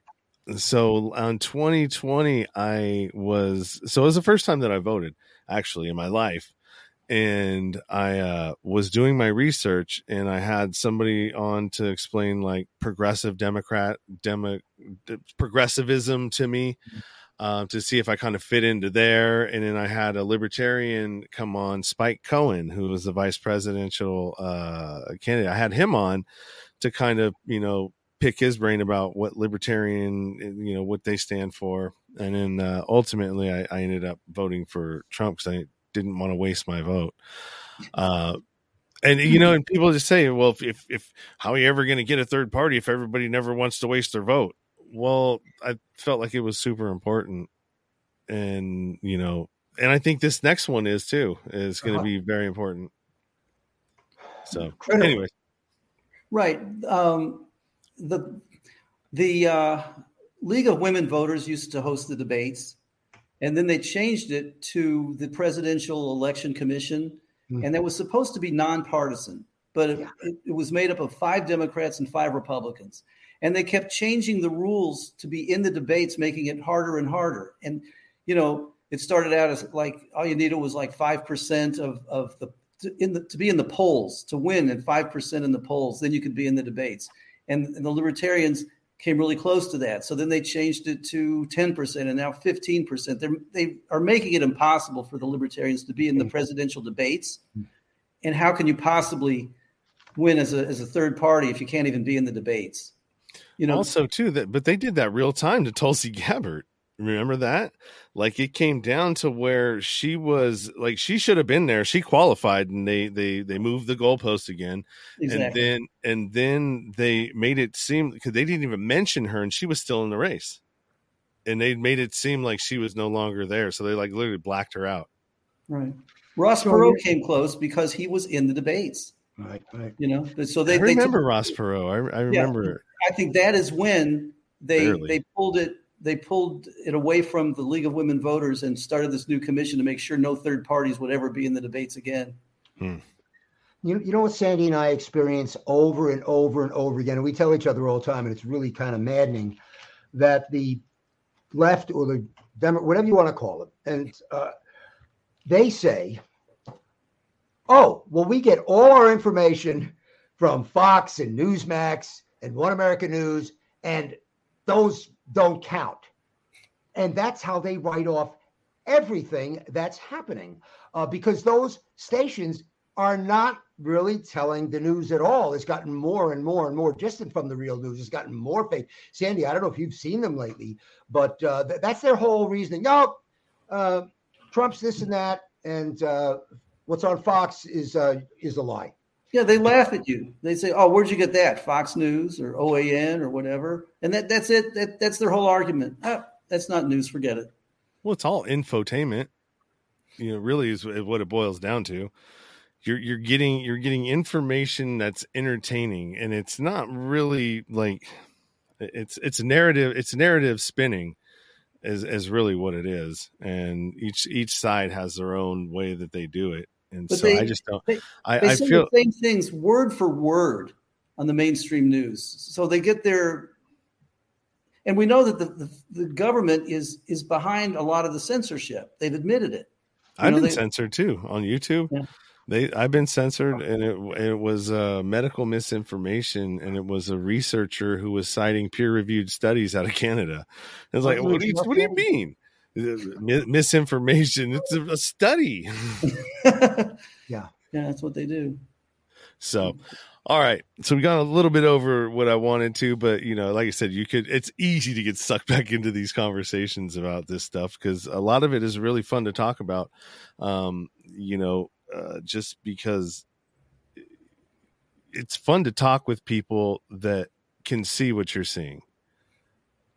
So on 2020, I was so it was the first time that I voted actually in my life, and I uh, was doing my research, and I had somebody on to explain like progressive Democrat, demo, progressivism to me. Uh, to see if I kind of fit into there. And then I had a libertarian come on, Spike Cohen, who was the vice presidential uh, candidate. I had him on to kind of, you know, pick his brain about what libertarian, you know, what they stand for. And then uh, ultimately, I, I ended up voting for Trump because I didn't want to waste my vote. Uh, and you know, and people just say, "Well, if if, if how are you ever going to get a third party if everybody never wants to waste their vote?" Well, I felt like it was super important, and you know, and I think this next one is too is going to Uh-huh. be very important. So, Critical. anyways, Right. Um, the the uh, League of Women Voters used to host the debates, and then they changed it to the Presidential Election Commission, Hmm. and that was supposed to be nonpartisan, but it, it, it was made up of five Democrats and five Republicans, and they kept changing the rules to be in the debates, making it harder and harder. And you know, it started out as like all you needed was like five percent of of the to, in the, to be in the polls to win and 5% in the polls. Then you could be in the debates. And, and the libertarians came really close to that. So then they changed it to 10% and now 15% They're, they are making it impossible for the libertarians to be in the hmm. presidential debates. Hmm. And how can you possibly win as a, as a third party if you can't even be in the debates you know also too that, but they did that real time to Tulsi Gabbard. Remember that? Like it came down to where she was like she should have been there. She qualified, and they they they moved the goalpost again. and then and then they made it seem because they didn't even mention her and she was still in the race and they made it seem like she was no longer there so they like literally blacked her out right ross So perot you- came close because he was in the debates Right, right. you know so they i they took- remember ross perot i, I remember I think that is when they Barely. they pulled it they pulled it away from the League of Women Voters and started this new commission to make sure no third parties would ever be in the debates again. You, you know what Sandy and I experience over and over and over again, and we tell each other all the time, and it's really kind of maddening that the left or the Demo, whatever you want to call it, and uh, they say, "Oh, well, we get all our information from Fox and Newsmax and One America News, and those don't count." And that's how they write off everything that's happening uh, because those stations are not really telling the news at all. It's gotten more and more and more distant from the real news. It's gotten more fake. Sandy, I don't know if you've seen them lately, but uh, th- that's their whole reasoning. No, uh, Trump's this and that, and uh, what's on Fox is uh, is a lie. Yeah, they laugh at you. They say, "Oh, where'd you get that? Fox News or OAN or whatever?" And that that's it. That that's their whole argument. Ah, that's not news. Forget it. well it's all infotainment you know really is what it boils down to you're you're getting you're getting information that's entertaining and it's not really like it's it's narrative it's narrative spinning is is really what it is and each each side has their own way that they do it and But so they- i just don't they- i They i say feel the same things word for word on the mainstream news. So they get their and we know that the, the, the government is is behind a lot of the censorship. They've admitted it. You I've know, been they- censored too on YouTube. Yeah. They I've been censored and it it was uh, medical misinformation and it was a researcher who was citing peer reviewed studies out of Canada. It was like, Oh, what do you what do you mean? Mi- Misinformation. It's a, a study. yeah, Yeah, that's what they do. So, all right. So we got a little bit over what I wanted to, but you know, like I said, you could. It's easy to get sucked back into these conversations about this stuff because a lot of it is really fun to talk about. Um, you know, uh, just because it's fun to talk with people that can see what you're seeing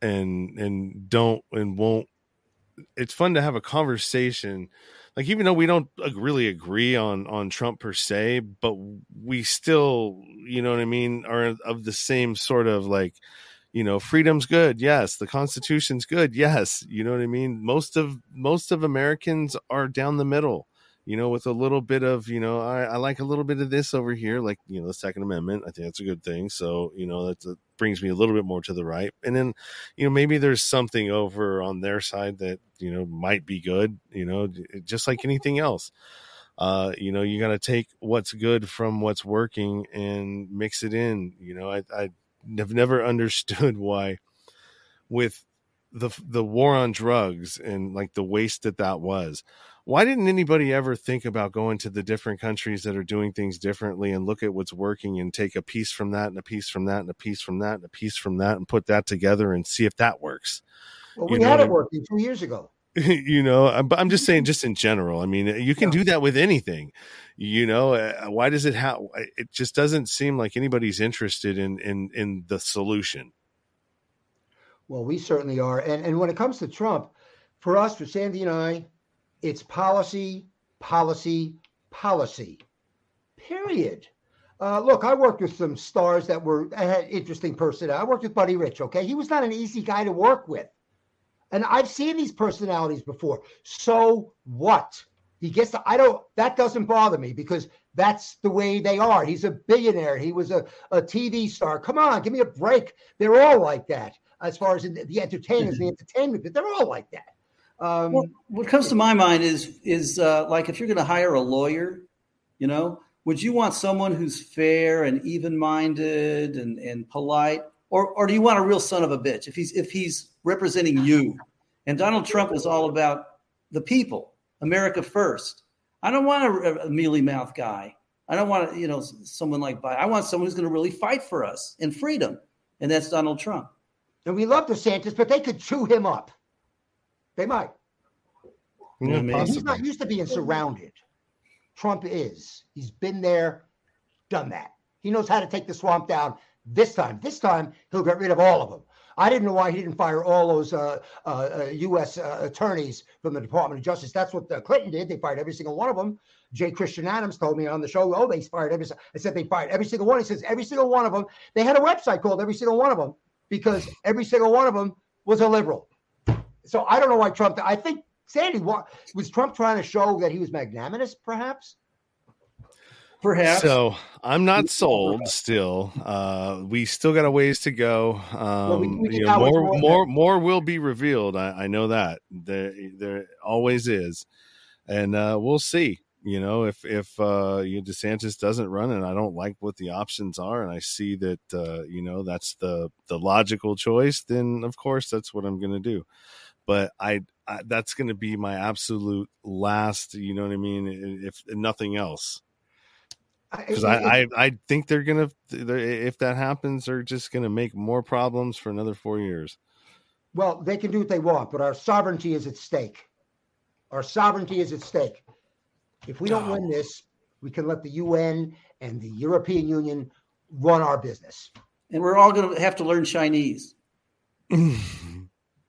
and and don't and won't it's fun to have a conversation. Like even though we don't uh, really agree on on Trump per se, but we still, you know what I mean, are of the same sort of like, you know freedom's good yes. The constitution's good yes. You know what i mean? Most of most of americans are down the middle you know with a little bit of you know i, I like a little bit of this over here like you know the second amendment i think that's a good thing so you know that brings me a little bit more to the right and then you know maybe there's something over on their side that you know might be good you know just like anything else uh, you know, you got to take what's good from what's working and mix it in. You know, I, I have never understood why with the the war on drugs and like the waste that that was why didn't anybody ever think about going to the different countries that are doing things differently and look at what's working and take a piece from that and a piece from that and a piece from that and a piece from that and put that together and see if that works? Well we you had it working two years ago. You know I'm, I'm just saying just in general i mean you can yeah. do that with anything you know uh, why does it have it just doesn't seem like anybody's interested in in in the solution. Well we certainly are and and when it comes to trump for us for sandy and i it's policy policy policy period uh, look, I worked with some stars that were had interesting personality. I worked with Buddy Rich. Okay, he was not an easy guy to work with. And I've seen these personalities before. So what? He gets to, I don't, that doesn't bother me because that's the way they are. He's a billionaire. He was a, a TV star. Come on, give me a break. They're all like that as far as the, the entertainers, the entertainment, but they're all like that. Um, well, what comes to my mind is, is uh, like if you're going to hire a lawyer, you know, would you want someone who's fair and even minded and, and polite? Or, or do you want a real son of a bitch if he's if he's representing you? And Donald Trump was all about the people, America first. I don't want a, a mealy mouth guy. I don't want you know someone like Biden. I want someone who's going to really fight for us and freedom, and that's Donald Trump. And we love DeSantis, but they could chew him up. They might. Yeah, he's not used to being surrounded. Trump is. He's been there, done that. He knows how to take the swamp down this time. This time, he'll get rid of all of them. I didn't know why he didn't fire all those uh, uh, U.S. Uh, uh, attorneys from the Department of Justice. That's what uh, Clinton did. They fired every single one of them. J. Christian Adams told me on the show, oh, they fired every. I said they fired every single one. He says every single one of them. They had a website called every single one of them because every single one of them was a liberal. So I don't know why Trump. I think Sandy was Trump trying to show that he was magnanimous, perhaps. Perhaps. So I'm not sold still. Uh, we still got a ways to go. Um, well, we, we know, more, more, more, more will be revealed. I, I, know that there, there always is, and uh, we'll see. You know, if if uh, you know, DeSantis doesn't run, and I don't like what the options are, and I see that uh, you know that's the the logical choice, then of course that's what I'm going to do. But I, I that's going to be my absolute last. You know what I mean? If, if nothing else because I, I, I think they're gonna if that happens they're just gonna make more problems for another four years well they can do what they want but our sovereignty is at stake our sovereignty is at stake if we don't oh. win this we can let the un and the european union run our business and we're all going to have to learn chinese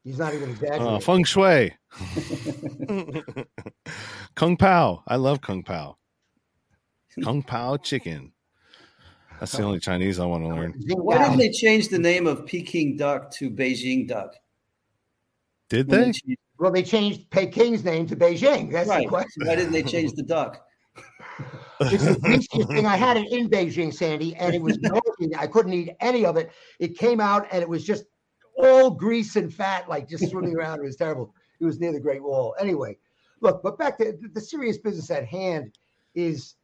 he's not even exaggerating uh, feng shui kung pao i love kung pao Kung Pao chicken. That's the only Chinese I want to learn. Why didn't they change the name of Peking duck to Beijing duck? Did they? they well, they changed Peking's name to Beijing. That's right. the question. Why didn't they change the duck? it's the greasiest thing. I had it in Beijing, Sandy, and it was working. I couldn't eat any of it. It came out and it was just all grease and fat, like just swimming around. It was terrible. It was near the Great Wall. Anyway, look, but back to the serious business at hand is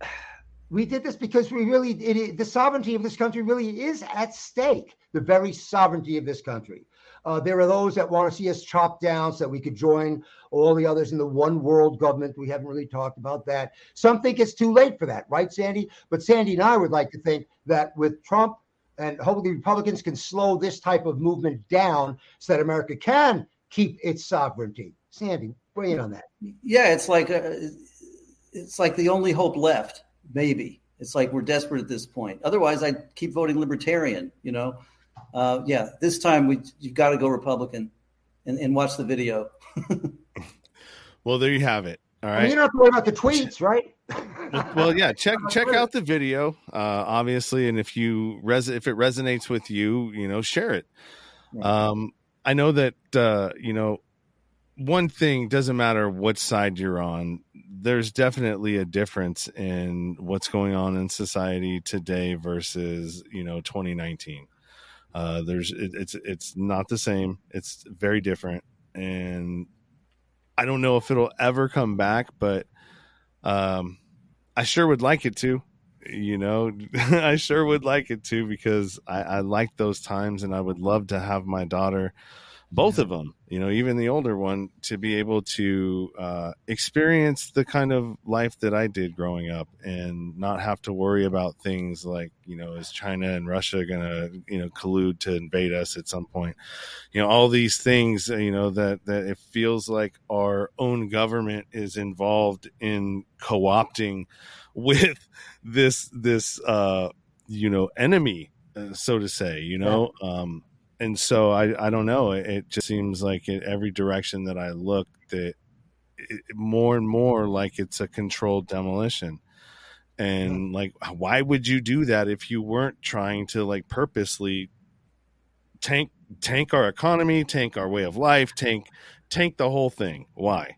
we did this because we really it, the sovereignty of this country really is at stake the very sovereignty of this country uh, there are those that want to see us chopped down so that we could join all the others in the one world government we haven't really talked about that some think it's too late for that right sandy but sandy and i would like to think that with trump and hopefully republicans can slow this type of movement down so that america can keep its sovereignty sandy weigh in on that yeah it's like a, uh, it's like the only hope left. Maybe it's like we're desperate at this point. Otherwise, I'd keep voting Libertarian. You know, uh, yeah. This time we you've got to go Republican, and, and watch the video. well, there you have it. All mean, you don't have to worry about the tweets, right? well, yeah. Check check out the video, uh, obviously, and if you res if it resonates with you, you know, share it. Um, I know that uh, you know one thing doesn't matter what side you're on. There's definitely a difference in what's going on in society today versus you know 2019. Uh, there's it, it's it's not the same. It's very different, and I don't know if it'll ever come back, but um, I sure would like it to. You know, I sure would like it to because I, I like those times, and I would love to have my daughter, both of them, you know, even the older one, to be able to uh, experience the kind of life that I did growing up, and not have to worry about things like, you know, is China and Russia going to, you know, collude to invade us at some point? You know, all these things, you know, that that it feels like our own government is involved in co-opting with this this uh you know enemy uh, so to say you know? Um and so i i don't know it, it just seems like in every direction that i look that it, more and more like it's a controlled demolition. And like why would you do that if you weren't trying to like purposely tank tank our economy tank our way of life tank tank the whole thing? Why?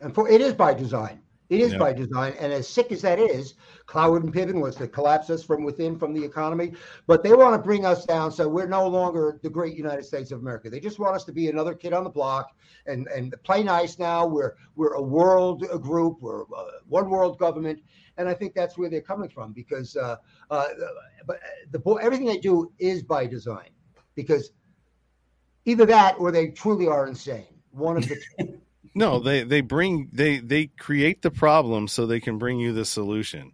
And for it is by design. It is Yeah. by design. And as sick as that is, Cloward and Piven was to collapse us from within, from the economy. But they want to bring us down so we're no longer the great United States of America. They just want us to be another kid on the block and, and play nice now. We're we're a world group, we're uh, one world government. And I think that's where they're coming from because uh, uh, but the everything they do is by design because either that or they truly are insane. One of the two. No, they they bring they they create the problem so they can bring you the solution,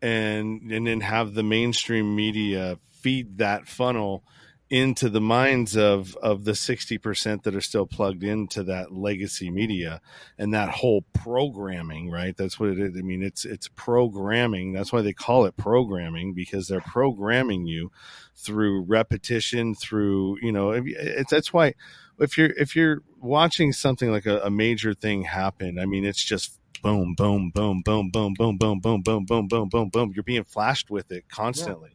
and and then have the mainstream media feed that funnel into the minds of of the 60% that are still plugged into that legacy media and that whole programming right? That's what it is. I mean it's it's programming. That's why they call it programming because they're programming you through repetition through you know it's that's why if you're if you're watching something like a, a major thing happen i mean it's just boom boom boom boom boom boom boom boom boom boom boom boom boom you're being flashed with it constantly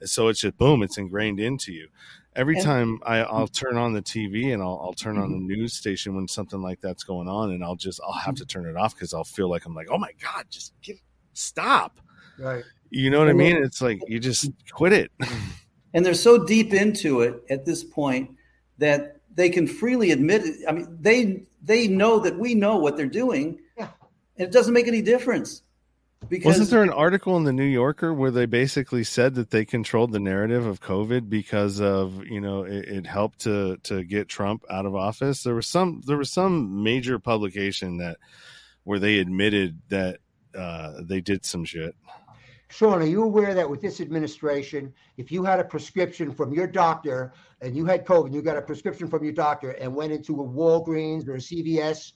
And so it's just boom it's ingrained into you every time I, i'll turn on the tv and i'll, I'll turn on the news station when something like that's going on and i'll just i'll have to turn it off because i'll feel like i'm like oh my god just get stop Right. you know what i mean it's like you just quit it and they're so deep into it at this point that they can freely admit it. I mean, they they know that we know what they're doing, Yeah. and it doesn't make any difference because Wasn't there an article in the New Yorker where they basically said that they controlled the narrative of COVID because of you know it, it helped to to get Trump out of office? There was some there was some major publication that where they admitted that uh, they did some shit. Sean, are you aware that with this administration, if you had a prescription from your doctor and you had COVID, you got a prescription from your doctor and went into a Walgreens or a CVS,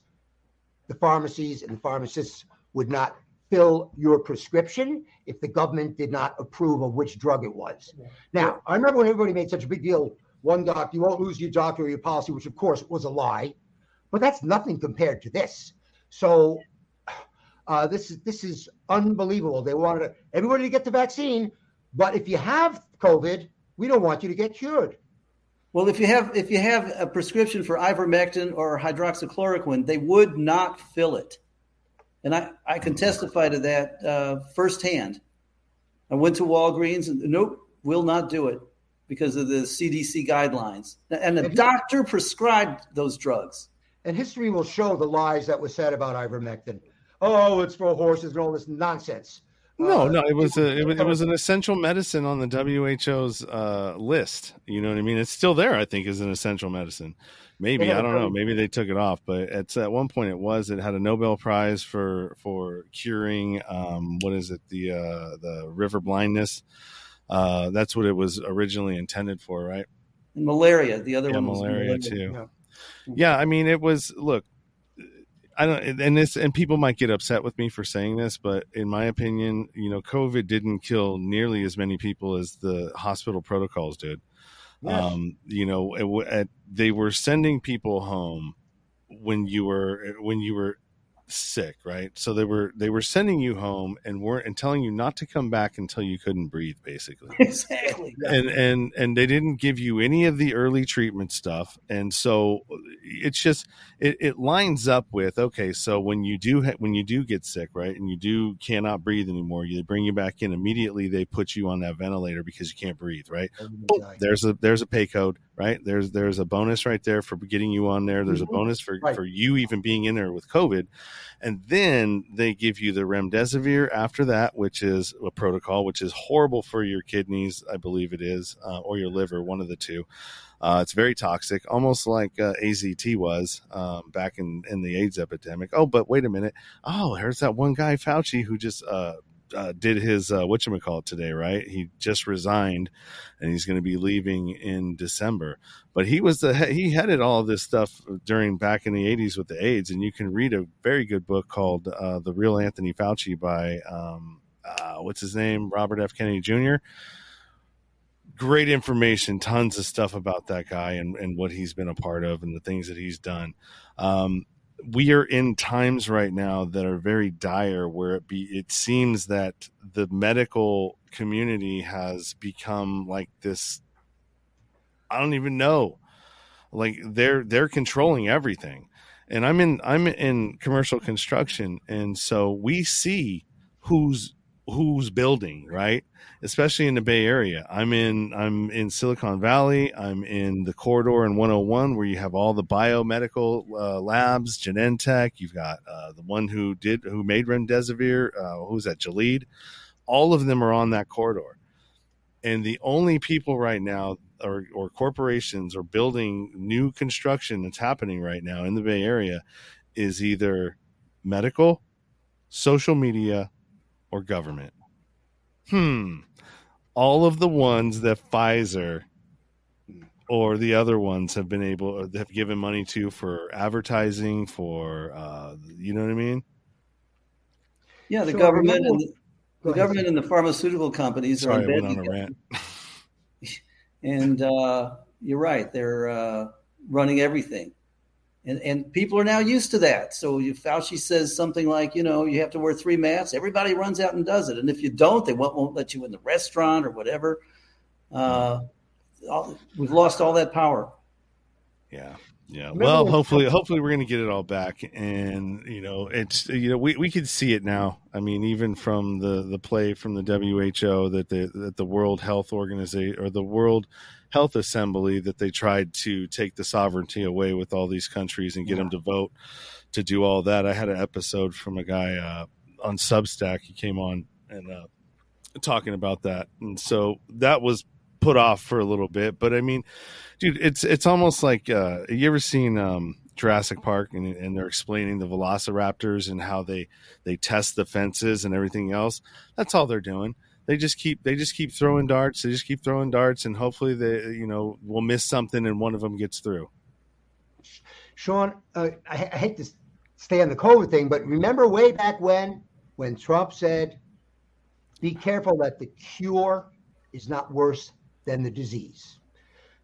the pharmacies and the pharmacists would not fill your prescription if the government did not approve of which drug it was. Now, I remember when everybody made such a big deal, one doctor, you won't lose your doctor or your policy, which of course was a lie, but that's nothing compared to this. So uh, this is this is unbelievable. They wanted everybody to get the vaccine, but if you have COVID, we don't want you to get cured. well, if you have if you have a prescription for ivermectin or hydroxychloroquine, they would not fill it, and I I can testify to that uh, firsthand. I went to Walgreens and nope, will not do it because of the CDC guidelines, and the doctor prescribed those drugs. And history will show the lies that were said about ivermectin. Oh, it's for horses and all this nonsense. No, Uh, no, it was a it was, it was an essential medicine on the WHO's uh, list. You know what I mean? It's still there, I think, as an essential medicine. Maybe They have don't know. Maybe they took it off, but it's at one point it was. It had a Nobel Prize for for curing um, what is it the uh, the river blindness. Uh, that's what it was originally intended for, right? Malaria, the other Yeah, one was malaria too. Yeah. Yeah, I mean, it was. Look, I don't, and this, and people might get upset with me for saying this, but in my opinion, you know, COVID didn't kill nearly as many people as the hospital protocols did. Yes. Um, you know, it, at, they were sending people home when you were when you were sick, right? So they were they were sending you home and weren't and telling you not to come back until you couldn't breathe, basically. Exactly. And and and they didn't give you any of the early treatment stuff, and so it's just it, it lines up with okay. So when you do ha- when you do get sick, right, and you do cannot breathe anymore, they bring you back in immediately. They put you on that ventilator because you can't breathe, right? There's a there's a pay code, right? There's there's a bonus right there for getting you on there. There's a Mhm. bonus for Right. for you even being in there with COVID, and then they give you the remdesivir after that, which is a protocol, which is horrible for your kidneys, I believe it is, uh, or your liver, one of the two. Uh, it's very toxic, almost like uh, AZT was um, back in, in the AIDS epidemic. Oh, but wait a minute. Oh, here's that one guy, Fauci, who just uh, did his uh, it today, right? He just resigned and he's going to be leaving in December. But he was the he headed all this stuff during back in the 80s with the AIDS. And you can read a very good book called uh, The Real Anthony Fauci by, um, uh, what's his name? Robert F. Kennedy Jr great information, tons of stuff about that guy and, and what he's been a part of and the things that he's done. Um, we are in times right now that are very dire where it be it seems that the medical community has become like this I don't even know. Like they're they're controlling everything. And I'm in I'm in commercial construction and so we see who's who's building, right? Especially in the Bay Area. I'm in I'm in Silicon Valley. I'm in the corridor in 101 where you have all the biomedical uh, labs, Genentech. You've got uh, the one who did who made remdesivir. Uh, who's that? Gilead. All of them are on that corridor, and the only people right now or or corporations are building new construction that's happening right now in the Bay Area is either medical, social media, or government. Hmm. All of the ones that Pfizer or the other ones have been able or have given money to for advertising for uh you know what I mean? Yeah, the So government and the, the government and the pharmaceutical companies are Sorry, I in bed went on a together. rant. and uh, you're right they're uh, running everything and and people are now used to that so if fauci says something like you know you have to wear three masks everybody runs out and does it and if you don't they won't, won't let you in the restaurant or whatever uh, all, we've lost all that power Yeah. Yeah. Remember well, hopefully, Trump- hopefully we're going to get it all back, and you know, it's you know, we, we can see it now. I mean, even from the the play from the WHO that the that the World Health Organization or the World Health Assembly that they tried to take the sovereignty away with all these countries and get Yeah. them to vote to do all that. I had an episode from a guy uh, on Substack. He came on and uh, talking about that, and so that was put off for a little bit. But I mean, dude, it's it's almost like uh, you ever seen um, Jurassic Park and, and they're explaining the Velociraptors and how they they test the fences and everything else. That's all they're doing. They just keep they just keep throwing darts. They just keep throwing darts, and hopefully they you know will miss something and one of them gets through. Sean, uh, I, I hate to stay on the COVID thing, but remember way back when, when Trump said, "Be careful that the cure is not worse than the disease,"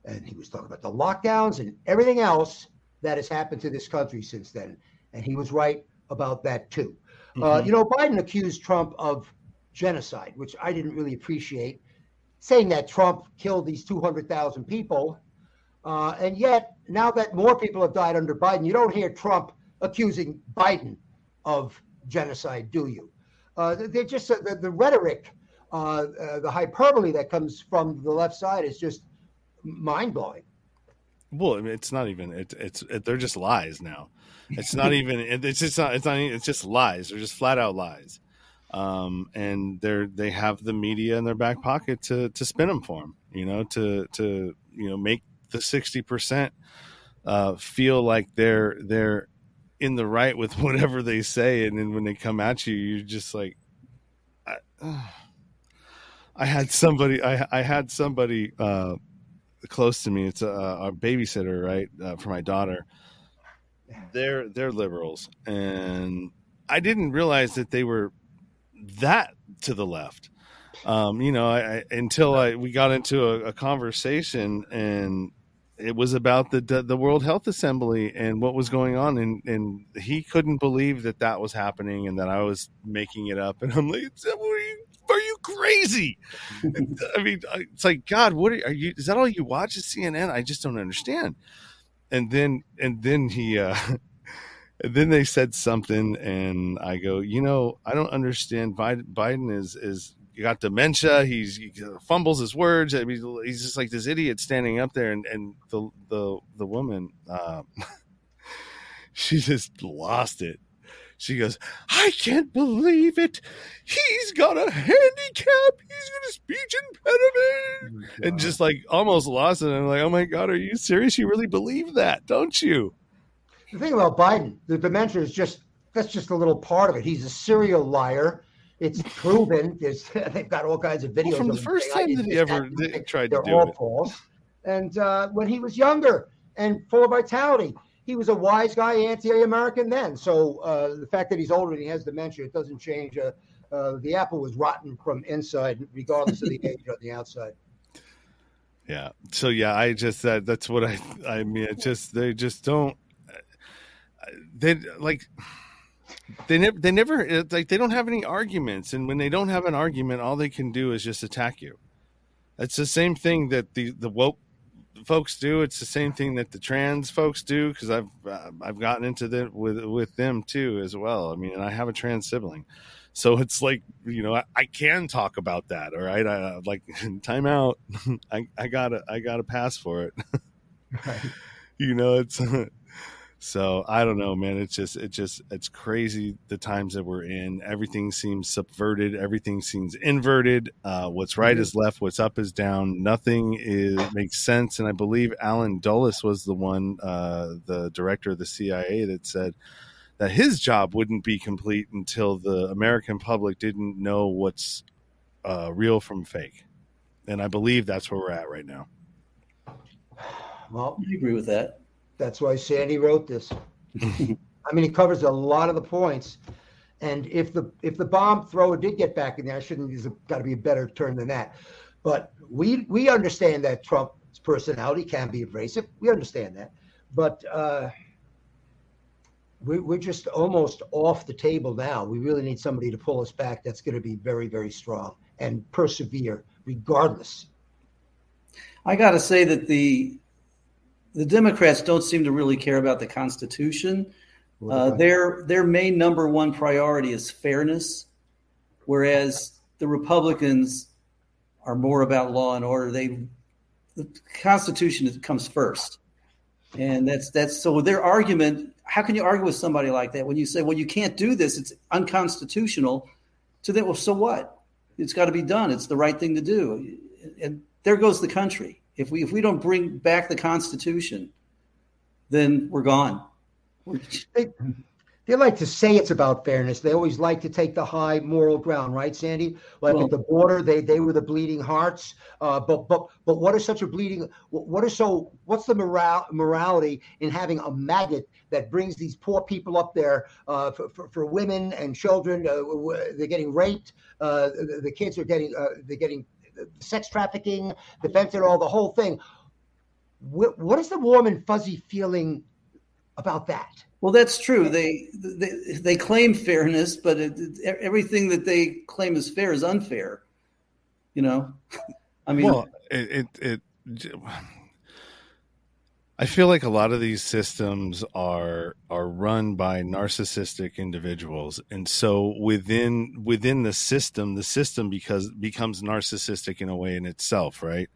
and he was talking about the lockdowns and everything else that has happened to this country since then, and he was right about that too. Uh, Mhm. you know, Biden accused Trump of genocide, which I didn't really appreciate, saying that Trump killed these 200,000 people. Uh, and yet, now that more people have died under Biden, you don't hear Trump accusing Biden of genocide, do you? Uh, they're just uh, the, the rhetoric, uh, uh, the hyperbole that comes from the left side is just mind blowing. Well, I mean, it's not even it, it's it, they're just lies now. It's not even it, it's just not it's not even- it's just lies. They're just flat out lies. Um, and they're they have the media in their back pocket to to spin them for them. You know, to to you know make the sixty percent uh, feel like they're they're in the right with whatever they say, and then when they come at you, you're just like, I, I had somebody I I had somebody uh, close to me. It's a, a babysitter, right, uh, for my daughter. They're they're liberals, and I didn't realize that they were that to the left. Um, you know, I, I, until I we got into a, a conversation, and it was about the, the, World Health Assembly and what was going on, and and he couldn't believe that that was happening and that I was making it up. And I'm like, are you, are you crazy? I mean, it's like God, what are, are, you? Is that all you watch is CNN? I just don't understand. And then and then he. uh and then they said something, and I go, you know, I don't understand. Biden is is you got dementia. He's he fumbles his words. I mean, he's just like this idiot standing up there, and and the the the woman, um, she just lost it. She goes, I can't believe it. He's got a handicap. He's got a speech impediment, oh and just like almost lost it. And I'm like, oh my god, are you serious? You really believe that, don't you? The thing about Biden, the dementia is just that's just a little part of it. He's a serial liar it's proven. There's, they've got all kinds of videos. Well, from the first time that he ever did, tried to do all it. false. And uh, when he was younger and full of vitality, he was a wise guy, anti-American then. So uh, the fact that he's older and he has dementia, it doesn't change. Uh, uh the apple was rotten from inside, regardless of the age on the outside. Yeah. So yeah, I just that that's what I I mean. It just they just don't. They like they never they never like they don't have any arguments. And when they don't have an argument all they can do is just attack you. It's the same thing that the the woke folks do. It's the same thing that the trans folks do because i've uh, i've gotten into that with with them too as well. I mean and i have a trans sibling. So it's like you know i, I can talk about that all right? I like time out. I i gotta i gotta pass for it. Right. you know it's so I don't know, man. It's just, it just, it's crazy the times that we're in. Everything seems subverted. Everything seems inverted. Uh, what's right is left. What's up is down. Nothing is makes sense. And I believe Allen Dulles was the one, uh, the director of the CIA, that said that his job wouldn't be complete until the American public didn't know what's uh, real from fake. And I believe that's where we're at right now. Well, I agree with that. That's why Sandy wrote this. I mean, it covers a lot of the points. And if the if the bomb thrower did get back in there, I shouldn't. There's got to be a better term than that. But we we understand that Trump's personality can be abrasive. We understand that, but uh, we, we're just almost off the table now. We really need somebody to pull us back. That's going to be very very strong and persevere regardless. I got to say that the the Democrats don't seem to really care about the Constitution. Uh, their their main number one priority is fairness, whereas the Republicans are more about law and order. They the Constitution comes first, and that's that's so their argument. How can you argue with somebody like that when you say, "Well, you can't do this; it's unconstitutional"? To them, well, so what? It's got to be done. It's the right thing to do, and there goes the country. If we if we don't bring back the Constitution, then we're gone. They, they like to say it's about fairness. They always like to take the high moral ground, right, Sandy? Like well, at the border, they they were the bleeding hearts. Uh, but but but what is such a bleeding? What is so? What's the moral morality in having a maggot that brings these poor people up there uh, for, for, for, women and children? Uh, they're getting raped. Uh, the, the, kids are getting uh, they're getting sex trafficking, the fentanyl, the whole thing. What, what is the warm and fuzzy feeling about that? Well, that's true. They they, they claim fairness, but it, everything that they claim is fair is unfair. You know, I mean, well, it, it, it I feel like a lot of these systems are are run by narcissistic individuals, and so within within the system, the system because becomes narcissistic in a way in itself, right?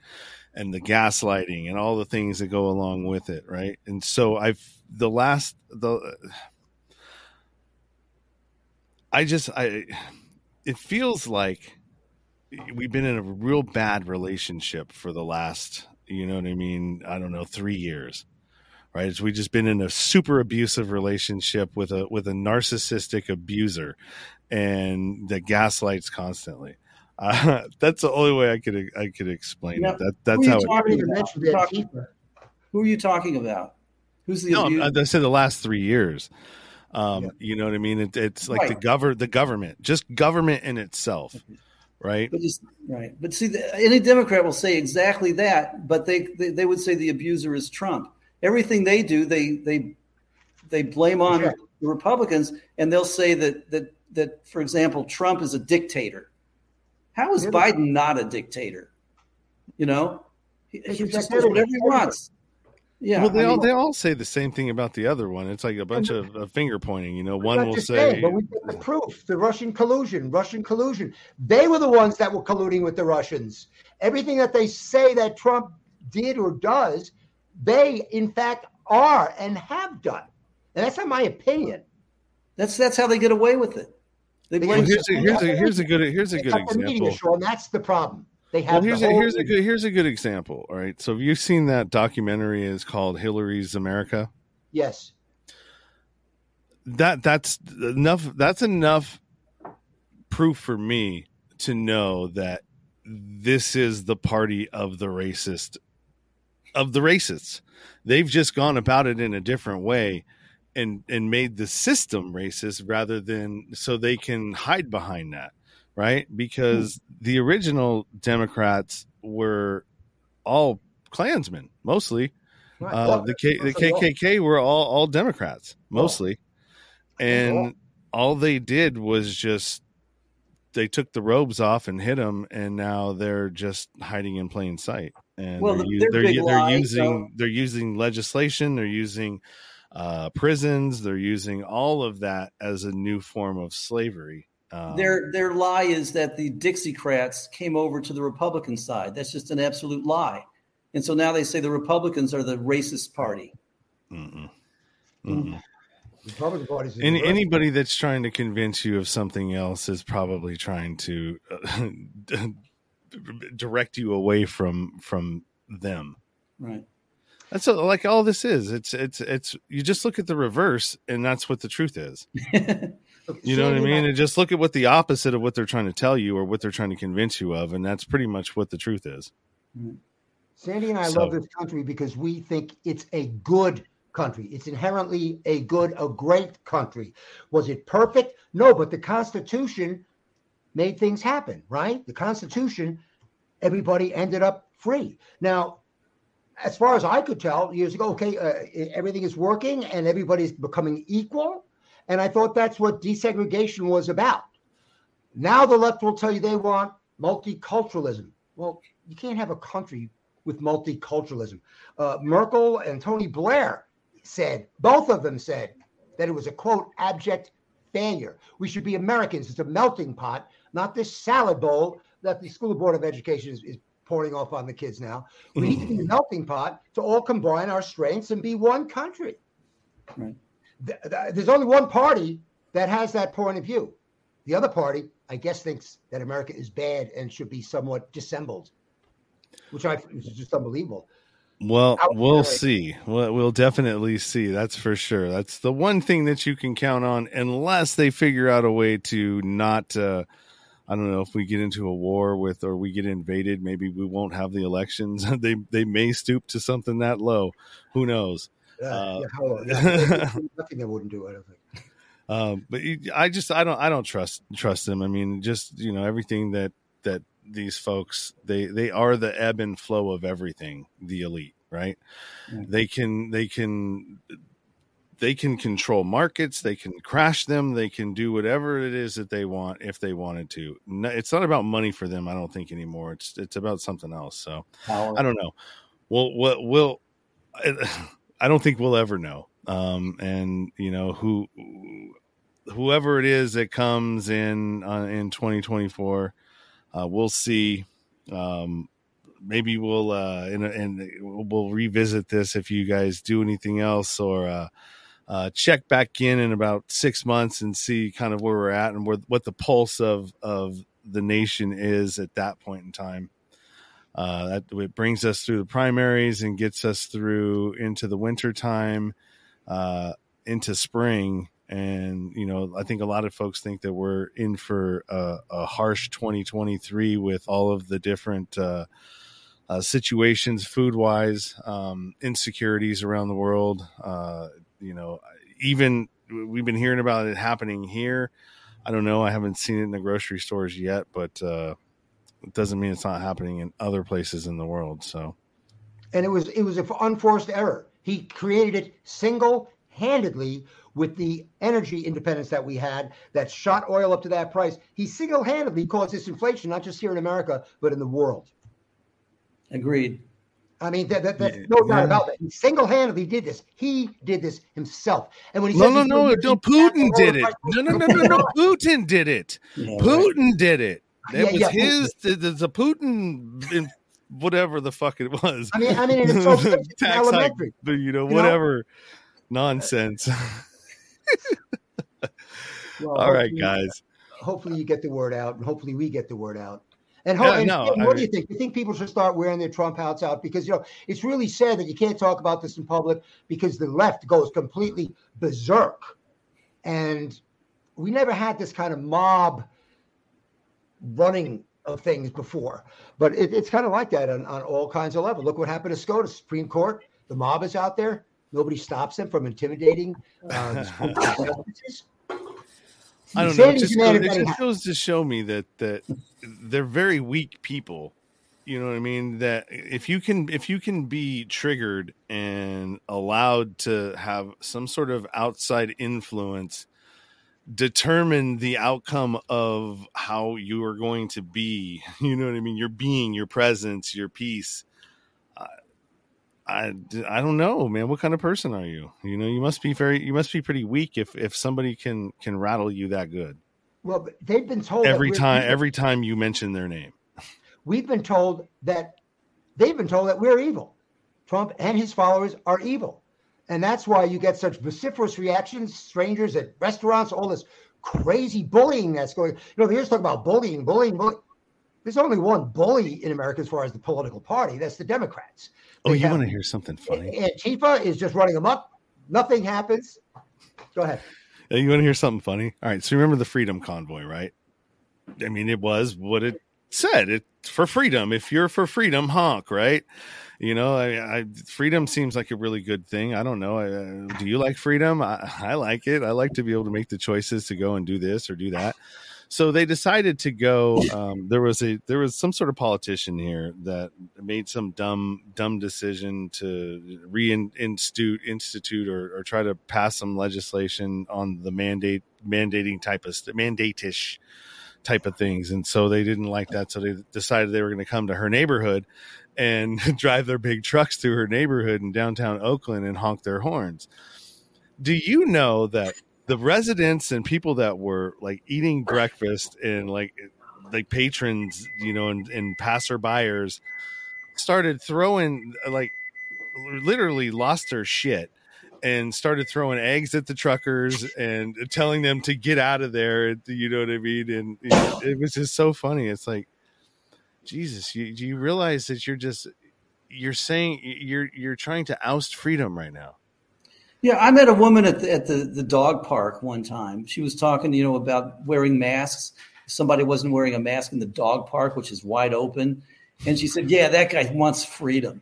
And the gaslighting and all the things that go along with it, right? And so I've the last the I just I it feels like we've been in a real bad relationship for the last you know what I mean? I don't know, three years. Right. It's, we just been in a super abusive relationship with a with a narcissistic abuser and that gaslights constantly. Uh, that's the only way I could I could explain it. That that's how it Who are you talking about? Who's the no, I said the last three years. Um, yeah. You know what I mean? It, it's like right. the govern the government, just government in itself, right? But just, right. But see, the, any Democrat will say exactly that, but they, they they would say the abuser is Trump. Everything they do, they they they blame on Sure. the Republicans, and they'll say that that that, for example, Trump is a dictator. How is Yeah. Biden not a dictator? You know, he, he just does whatever he wants. Yeah, well, they I all mean- they all say the same thing about the other one. It's like a bunch of, of finger pointing. You know, one will say, saying, but we get the proof. The Russian collusion, Russian collusion. They were the ones that were colluding with the Russians. Everything that they say that Trump did or does, they in fact are and have done. And that's not my opinion. that's that's how they get away with it. They Well, well, here's a, here's a here's a good here's a good got media example. show, and that's the problem. They have Well, the here's a whole here's a good here's a good example. All right, so have you seen that documentary? Is called Hillary's America. yes. that that's enough that's enough proof for me to know that this is the party of the racist of the racists they've just gone about it in a different way and and made the system racist rather than so they can hide behind that right because the original democrats were all klansmen mostly Right. uh, Well, the K, the KKK were all all Democrats mostly, all. and all they did was just they took the robes off and hit them, and now they're just hiding in plain sight. And Well, they're, the- u- their they're, they're lie, using so- they're using legislation, they're using uh, prisons, they're using all of that as a new form of slavery. Um, Their their lie is that the Dixiecrats came over to the Republican side. That's just an absolute lie. And so now they say the Republicans are the racist party. mm-mm. Mm-mm. Republican Party's Any, anybody that's trying to convince you of something else is probably trying to uh, direct you away from from them. Right. That's what, like all this is. It's it's it's you just look at the reverse, and that's what the truth is. You know what I mean? And just look at what the opposite of what they're trying to tell you or what they're trying to convince you of, and that's pretty much what the truth is. Sandy and I So- love this country because we think it's a good country. It's inherently a good, a great country. Was it perfect? No, but the Constitution made things happen, right? The Constitution, everybody ended up free. Now, as far as I could tell years ago, okay, uh, everything is working and everybody's becoming equal. And I thought that's what desegregation was about. Now the left will tell you they want multiculturalism. Well, you can't have a country with multiculturalism. Uh, Merkel and Tony Blair said, both of them said that it was a quote, abject failure. We should be Americans. It's a melting pot, not this salad bowl that the School Board of Education is, is pouring off on the kids now. We need to be a melting pot to all combine our strengths and be one country. Right. Th- th- There's only one party that has that point of view. The other party, I guess, thinks that America is bad and should be somewhat dissembled, which I which is just unbelievable. Well, we'll see. We'll, we'll definitely see. That's for sure. That's the one thing that you can count on, unless they figure out a way to not. Uh, I don't know if we get into a war with or we get invaded. Maybe we won't have the elections. they they may stoop to something that low. Who knows? Uh, Uh, yeah, nothing they wouldn't do. I don't think. Um, but I just I don't I don't trust trust them. I mean, just you know everything that that these folks they they are the ebb and flow of everything. The elite, right? They can they can they can control markets. They can crash them. They can do whatever it is that they want if they wanted to. No, it's not about money for them. I don't think anymore. It's it's about something else. So. Power. I don't know. We'll we'll, we'll I don't think we'll ever know. Um, and you know who whoever it is that comes in uh, in 2024, uh, we'll see. Um, maybe we'll uh, and, and we'll revisit this if you guys do anything else or. Uh, uh, check back in in about six months and see kind of where we're at and where, what the pulse of of the nation is at that point in time. Uh, that it brings us through the primaries and gets us through into the winter time, uh, into spring. And, you know, I think a lot of folks think that we're in for a, a harsh 2023 with all of the different uh, uh, situations, food wise, um, insecurities around the world. Uh, you know, even we've been hearing about it happening here. I don't know. I haven't seen it in the grocery stores yet, but uh, it doesn't mean it's not happening in other places in the world. So, and it was it was an unforced error. He created it single handedly with the energy independence that we had that shot oil up to that price. He single handedly caused this inflation, not just here in America, but in the world. Agreed. I mean, that, that, that's no doubt about that. He single-handedly did this. He did this himself. And when he no, no, no, no, Putin did it. No, no, no, no, no, Putin did it. Yeah, Putin right. did it. That yeah, was yeah, his. The, the, Putin, in, whatever the fuck it was. I mean, I mean, it's so it's elementary. Hike, you know, whatever know? nonsense. well, All right, guys. Hopefully, you get the word out, and hopefully, we get the word out. And, yeah, and no, what I, do you think? You think people should start wearing their Trump hats out? Because you know it's really sad that you can't talk about this in public because the left goes completely berserk, and we never had this kind of mob running of things before. But it, it's kind of like that on, on all kinds of level. Look what happened to SCOTUS, Supreme Court. The mob is out there. Nobody stops them from intimidating uh, I don't know. It just, goes, it just goes to show me that that they're very weak people. You know what I mean? That if you can if you can be triggered and allowed to have some sort of outside influence determine the outcome of how you are going to be, you know what I mean? Your being, your presence, your peace. I, I don't know, man. What kind of person are you? You know, you must be very, you must be pretty weak if if somebody can can rattle you that good. Well, they've been told every time every time you mention their name. We've been told that they've been told that we're evil. Trump and his followers are evil, and that's why you get such vociferous reactions. Strangers at restaurants, all this crazy bullying that's going. You know, here's talking about bullying, bullying, bullying. There's only one bully in America as far as the political party. That's the Democrats. Oh, you want to hear something funny? Antifa is just running them up. Nothing happens. Go ahead. You want to hear something funny? All right. So remember the Freedom Convoy, right? I mean, it was what it said. It's for freedom. If you're for freedom, honk, right? You know, I, I freedom seems like a really good thing. I don't know. Do you like freedom? I, I like it. I like to be able to make the choices to go and do this or do that so they decided to go um, there was a there was some sort of politician here that made some dumb dumb decision to reinstitute institute or, or try to pass some legislation on the mandate mandating type of mandatish type of things and so they didn't like that so they decided they were going to come to her neighborhood and drive their big trucks through her neighborhood in downtown oakland and honk their horns do you know that the residents and people that were like eating breakfast and like like patrons, you know, and, and passerbyers started throwing like literally lost their shit and started throwing eggs at the truckers and telling them to get out of there. You know what I mean? And you know, it was just so funny. It's like, Jesus, you, do you realize that you're just you're saying you're you're trying to oust freedom right now? Yeah, I met a woman at the, at the, the dog park one time. She was talking, you know, about wearing masks. Somebody wasn't wearing a mask in the dog park, which is wide open, and she said, "Yeah, that guy wants freedom.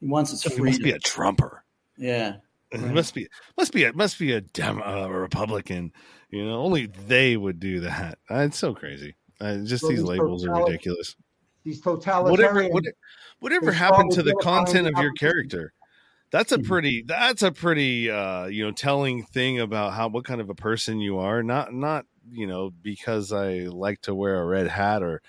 He wants his freedom." He must be a Trumper. Yeah, it must be must be a must be a Dem uh, a Republican. You know, only they would do that. Uh, it's so crazy. Uh, just these labels are ridiculous. These totalitarian. Whatever, whatever, whatever happened to the content of your character? that's a mm-hmm. pretty that's a pretty uh you know telling thing about how what kind of a person you are not not you know because i like to wear a red hat or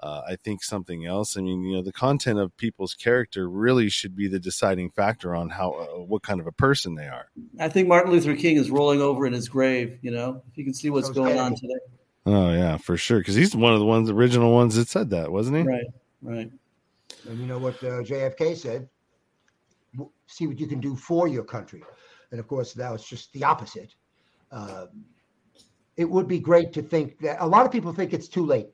uh, i think something else i mean you know the content of people's character really should be the deciding factor on how uh, what kind of a person they are i think martin luther king is rolling over in his grave you know if you can see what's going on today oh yeah for sure because he's one of the ones original ones that said that wasn't he right right and you know what uh, jfk said see what you can do for your country. And of course, now it's just the opposite. Uh, it would be great to think that a lot of people think it's too late.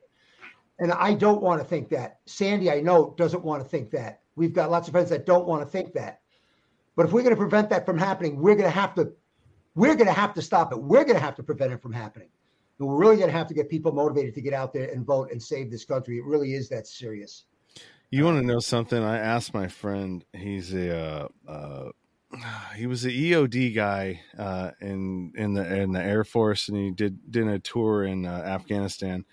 And I don't want to think that. Sandy, I know, doesn't want to think that. We've got lots of friends that don't want to think that. But if we're going to prevent that from happening, we're going to have to we're going to have to stop it. We're going to have to prevent it from happening. And we're really going to have to get people motivated to get out there and vote and save this country. It really is that serious. You want to know something? I asked my friend. He's a uh, uh, he was an EOD guy uh, in in the in the Air Force, and he did did a tour in uh, Afghanistan,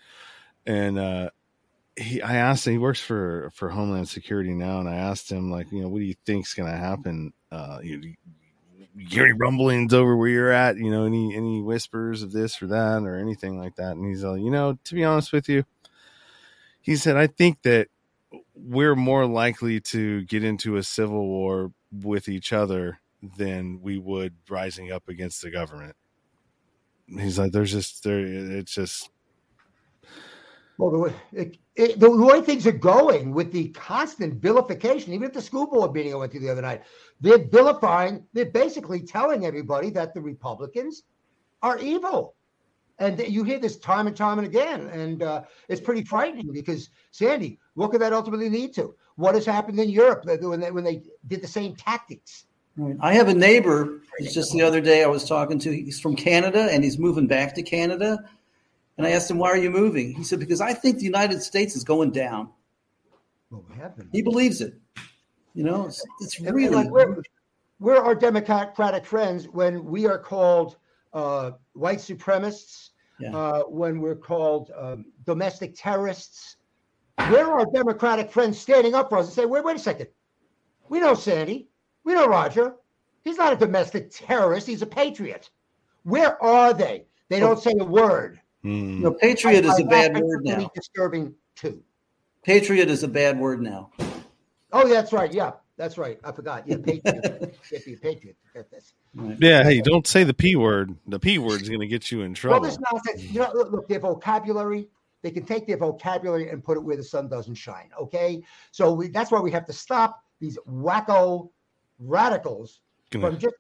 and uh, he I asked him, he works for for Homeland Security now, and I asked him like, you know, what do you think's going to happen? Uh, you, you any rumblings over where you're at? You know, any any whispers of this or that or anything like that? And he's like, you know, to be honest with you, he said, I think that we're more likely to get into a civil war with each other than we would rising up against the government. He's like, there's just there, it's just Well, the way, it, it, the way things are going with the constant vilification, even at the school board meeting I went to the other night, they're vilifying, they're basically telling everybody that the Republicans are evil. And you hear this time and time and again. And uh, it's pretty frightening because, Sandy, what could that ultimately lead to? What has happened in Europe when they, when they did the same tactics? I have a neighbor. It's Just the other day, I was talking to. He's from Canada, and he's moving back to Canada. And I asked him, "Why are you moving?" He said, "Because I think the United States is going down." Well, we have been. He believes it. You know, it's, it's really. like we're, we're our democratic friends when we are called uh, white supremacists, Yeah. uh, when we're called um, domestic terrorists. We're our democratic friends standing up for us and say, wait, wait a second. We know Sandy. We know Roger. He's not a domestic terrorist. He's a patriot. Where are they? They don't say a word. Hmm. you know, patriot is I- a bad I- word now. Disturbing too. Patriot is a bad word now. Oh, yeah, that's right. Yeah, that's right. I forgot. Yeah, patriot. Can't patriot. Forget this. Yeah. Hey, don't say the p word. The p word is going to get you in Well, trouble. this nonsense. You know, look, look, their vocabulary. They can take their vocabulary and put it where the sun doesn't shine. Okay, so we, that's why we have to stop these wacko radicals Gonna- from just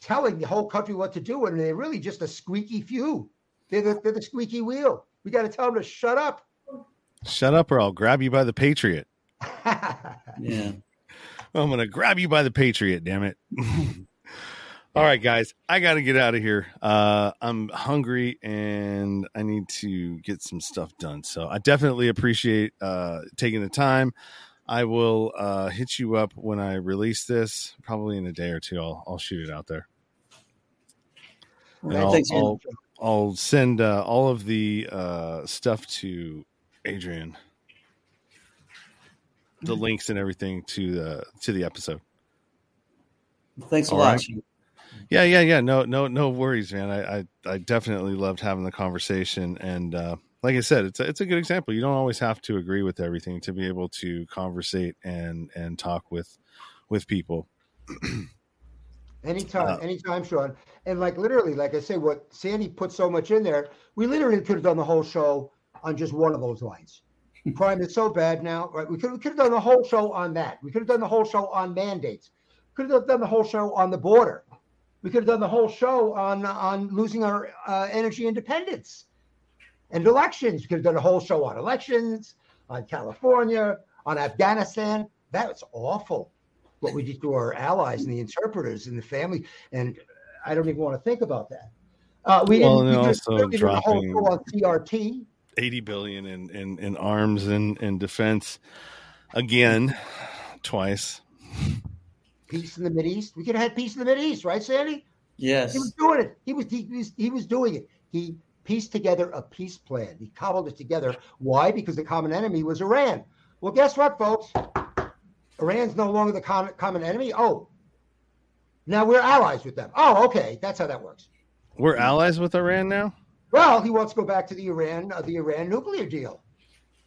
telling the whole country what to do, and they're really just a squeaky few. They're the, they're the squeaky wheel. We got to tell them to shut up. Shut up, or I'll grab you by the patriot. Yeah. I'm going to grab you by the Patriot, damn it. All right, guys, I got to get out of here. Uh, I'm hungry and I need to get some stuff done. So I definitely appreciate uh, taking the time. I will uh, hit you up when I release this, probably in a day or two. I'll, I'll shoot it out there. All right, I'll, thanks, I'll, I'll send uh, all of the uh, stuff to Adrian, the Mm-hmm. links and everything to the to the episode. Thanks a All lot. right. Yeah, yeah, yeah. No, no, no worries, man. I, I, I definitely loved having the conversation, and uh, like I said, it's a, it's a good example. You don't always have to agree with everything to be able to conversate and and talk with with people. Anytime, Uh, anytime, Sean. And like literally, like I say, what Sandy put so much in there, we literally could have done the whole show on just one of those lines. Crime is so bad now, right? We could, we could have done the whole show on that. We could have done the whole show on mandates. Could have done the whole show on the border. We could have done the whole show on on losing our uh, energy independence and elections. We could have done a whole show on elections, on California, on Afghanistan. That's awful what we did to our allies and the interpreters and the family. And I don't even want to think about that. Uh, we Well, didn't. and we also did a whole dropping- show on CRT. Eighty billion in in, in arms and and defense again, twice. Peace in the Mid East. We could have had peace in the Mid East, right, Sandy? Yes. He was doing it. He was, he was he was doing it. He pieced together a peace plan. He cobbled it together. Why? Because the common enemy was Iran. Well, guess what, folks? Iran's no longer the common common enemy. Oh, now we're allies with them. Oh, okay, that's how that works. We're allies with Iran now. Well, he wants to go back to the Iran uh, the Iran nuclear deal.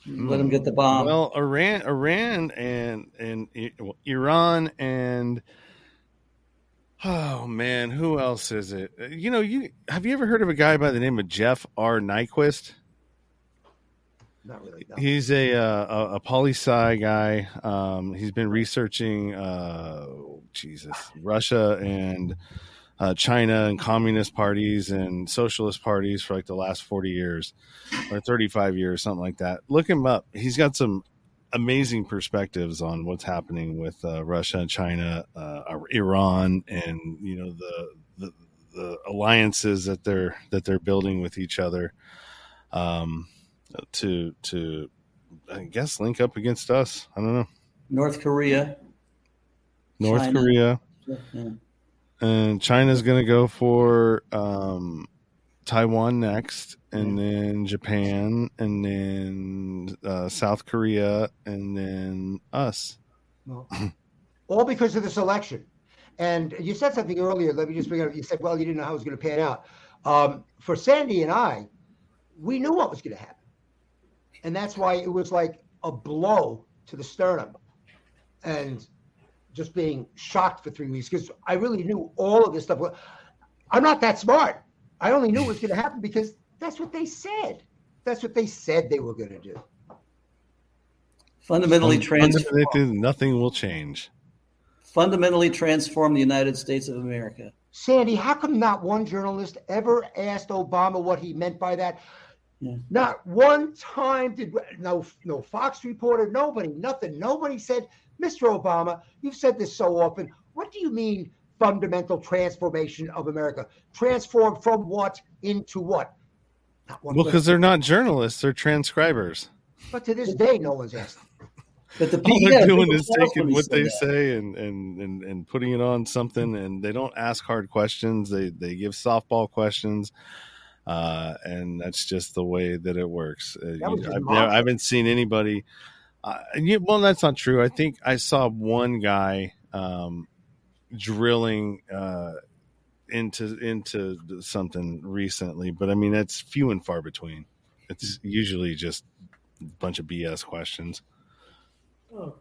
Let him get the bomb. Well, Iran, Iran, and and well, Iran and oh man, who else is it? Uh, You know, you have you ever heard of a guy by the name of Jeff R. Nyquist? Not really. No. He's a uh, a, a poli sci guy. Um, he's been researching uh, Jesus, Russia and uh, China and communist parties and socialist parties for like the last forty years or thirty five years, something like that. Look him up. He's got some amazing perspectives on what's happening with uh, Russia and China, uh, Iran, and you know the, the the alliances that they're that they're building with each other. Um, to to I guess link up against us. I don't know. North Korea. North China. Korea Yeah. and China's going to go for um, Taiwan next, and then Japan, and then uh, South Korea, and then us. Well, all because of this election. And you said something earlier. Let me just bring it up. You said, well, you didn't know how it was going to pan out. Um, for Sandy and I, we knew what was going to happen. And that's why it was like a blow to the sternum and just being shocked for three weeks because I really knew all of this stuff. I'm not that smart. I only knew it was going to happen because that's what they said. That's what they said they were going to do. Fundamentally transform. Nothing will change. Fundamentally transform the United States of America. Sandy, how come not one journalist ever asked Obama what he meant by that? Yeah. Not one time did no no Fox reporter, nobody, nothing. Nobody said, Mr. Obama, you've said this so often. What do you mean fundamental transformation of America? Transform from what into what? well, because they're not journalists; they're transcribers. But to this day, no one's asked. But the all they're doing is taking what they that. say and, and and and putting it on something, and they don't ask hard questions. They they give softball questions, uh, and that's just the way that it works. Uh, you know, I've never, I haven't seen anybody. Uh, you, well, that's not true. I think I saw one guy um, drilling uh, into into something recently, but I mean that's few and far between. It's usually just a bunch of BS questions. Oh.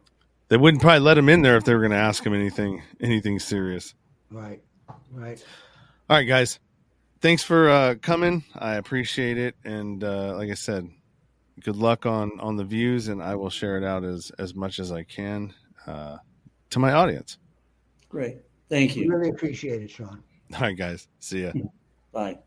They wouldn't probably let him in there if they were going to ask him anything anything serious. Right, right. All right, guys. Thanks for uh, coming. I appreciate it, and uh, like I said, good luck on on the views, and I will share it out as as much as I can uh, to my audience. Great. Thank you. Really appreciate it, Sean. All right, guys. See ya. Bye.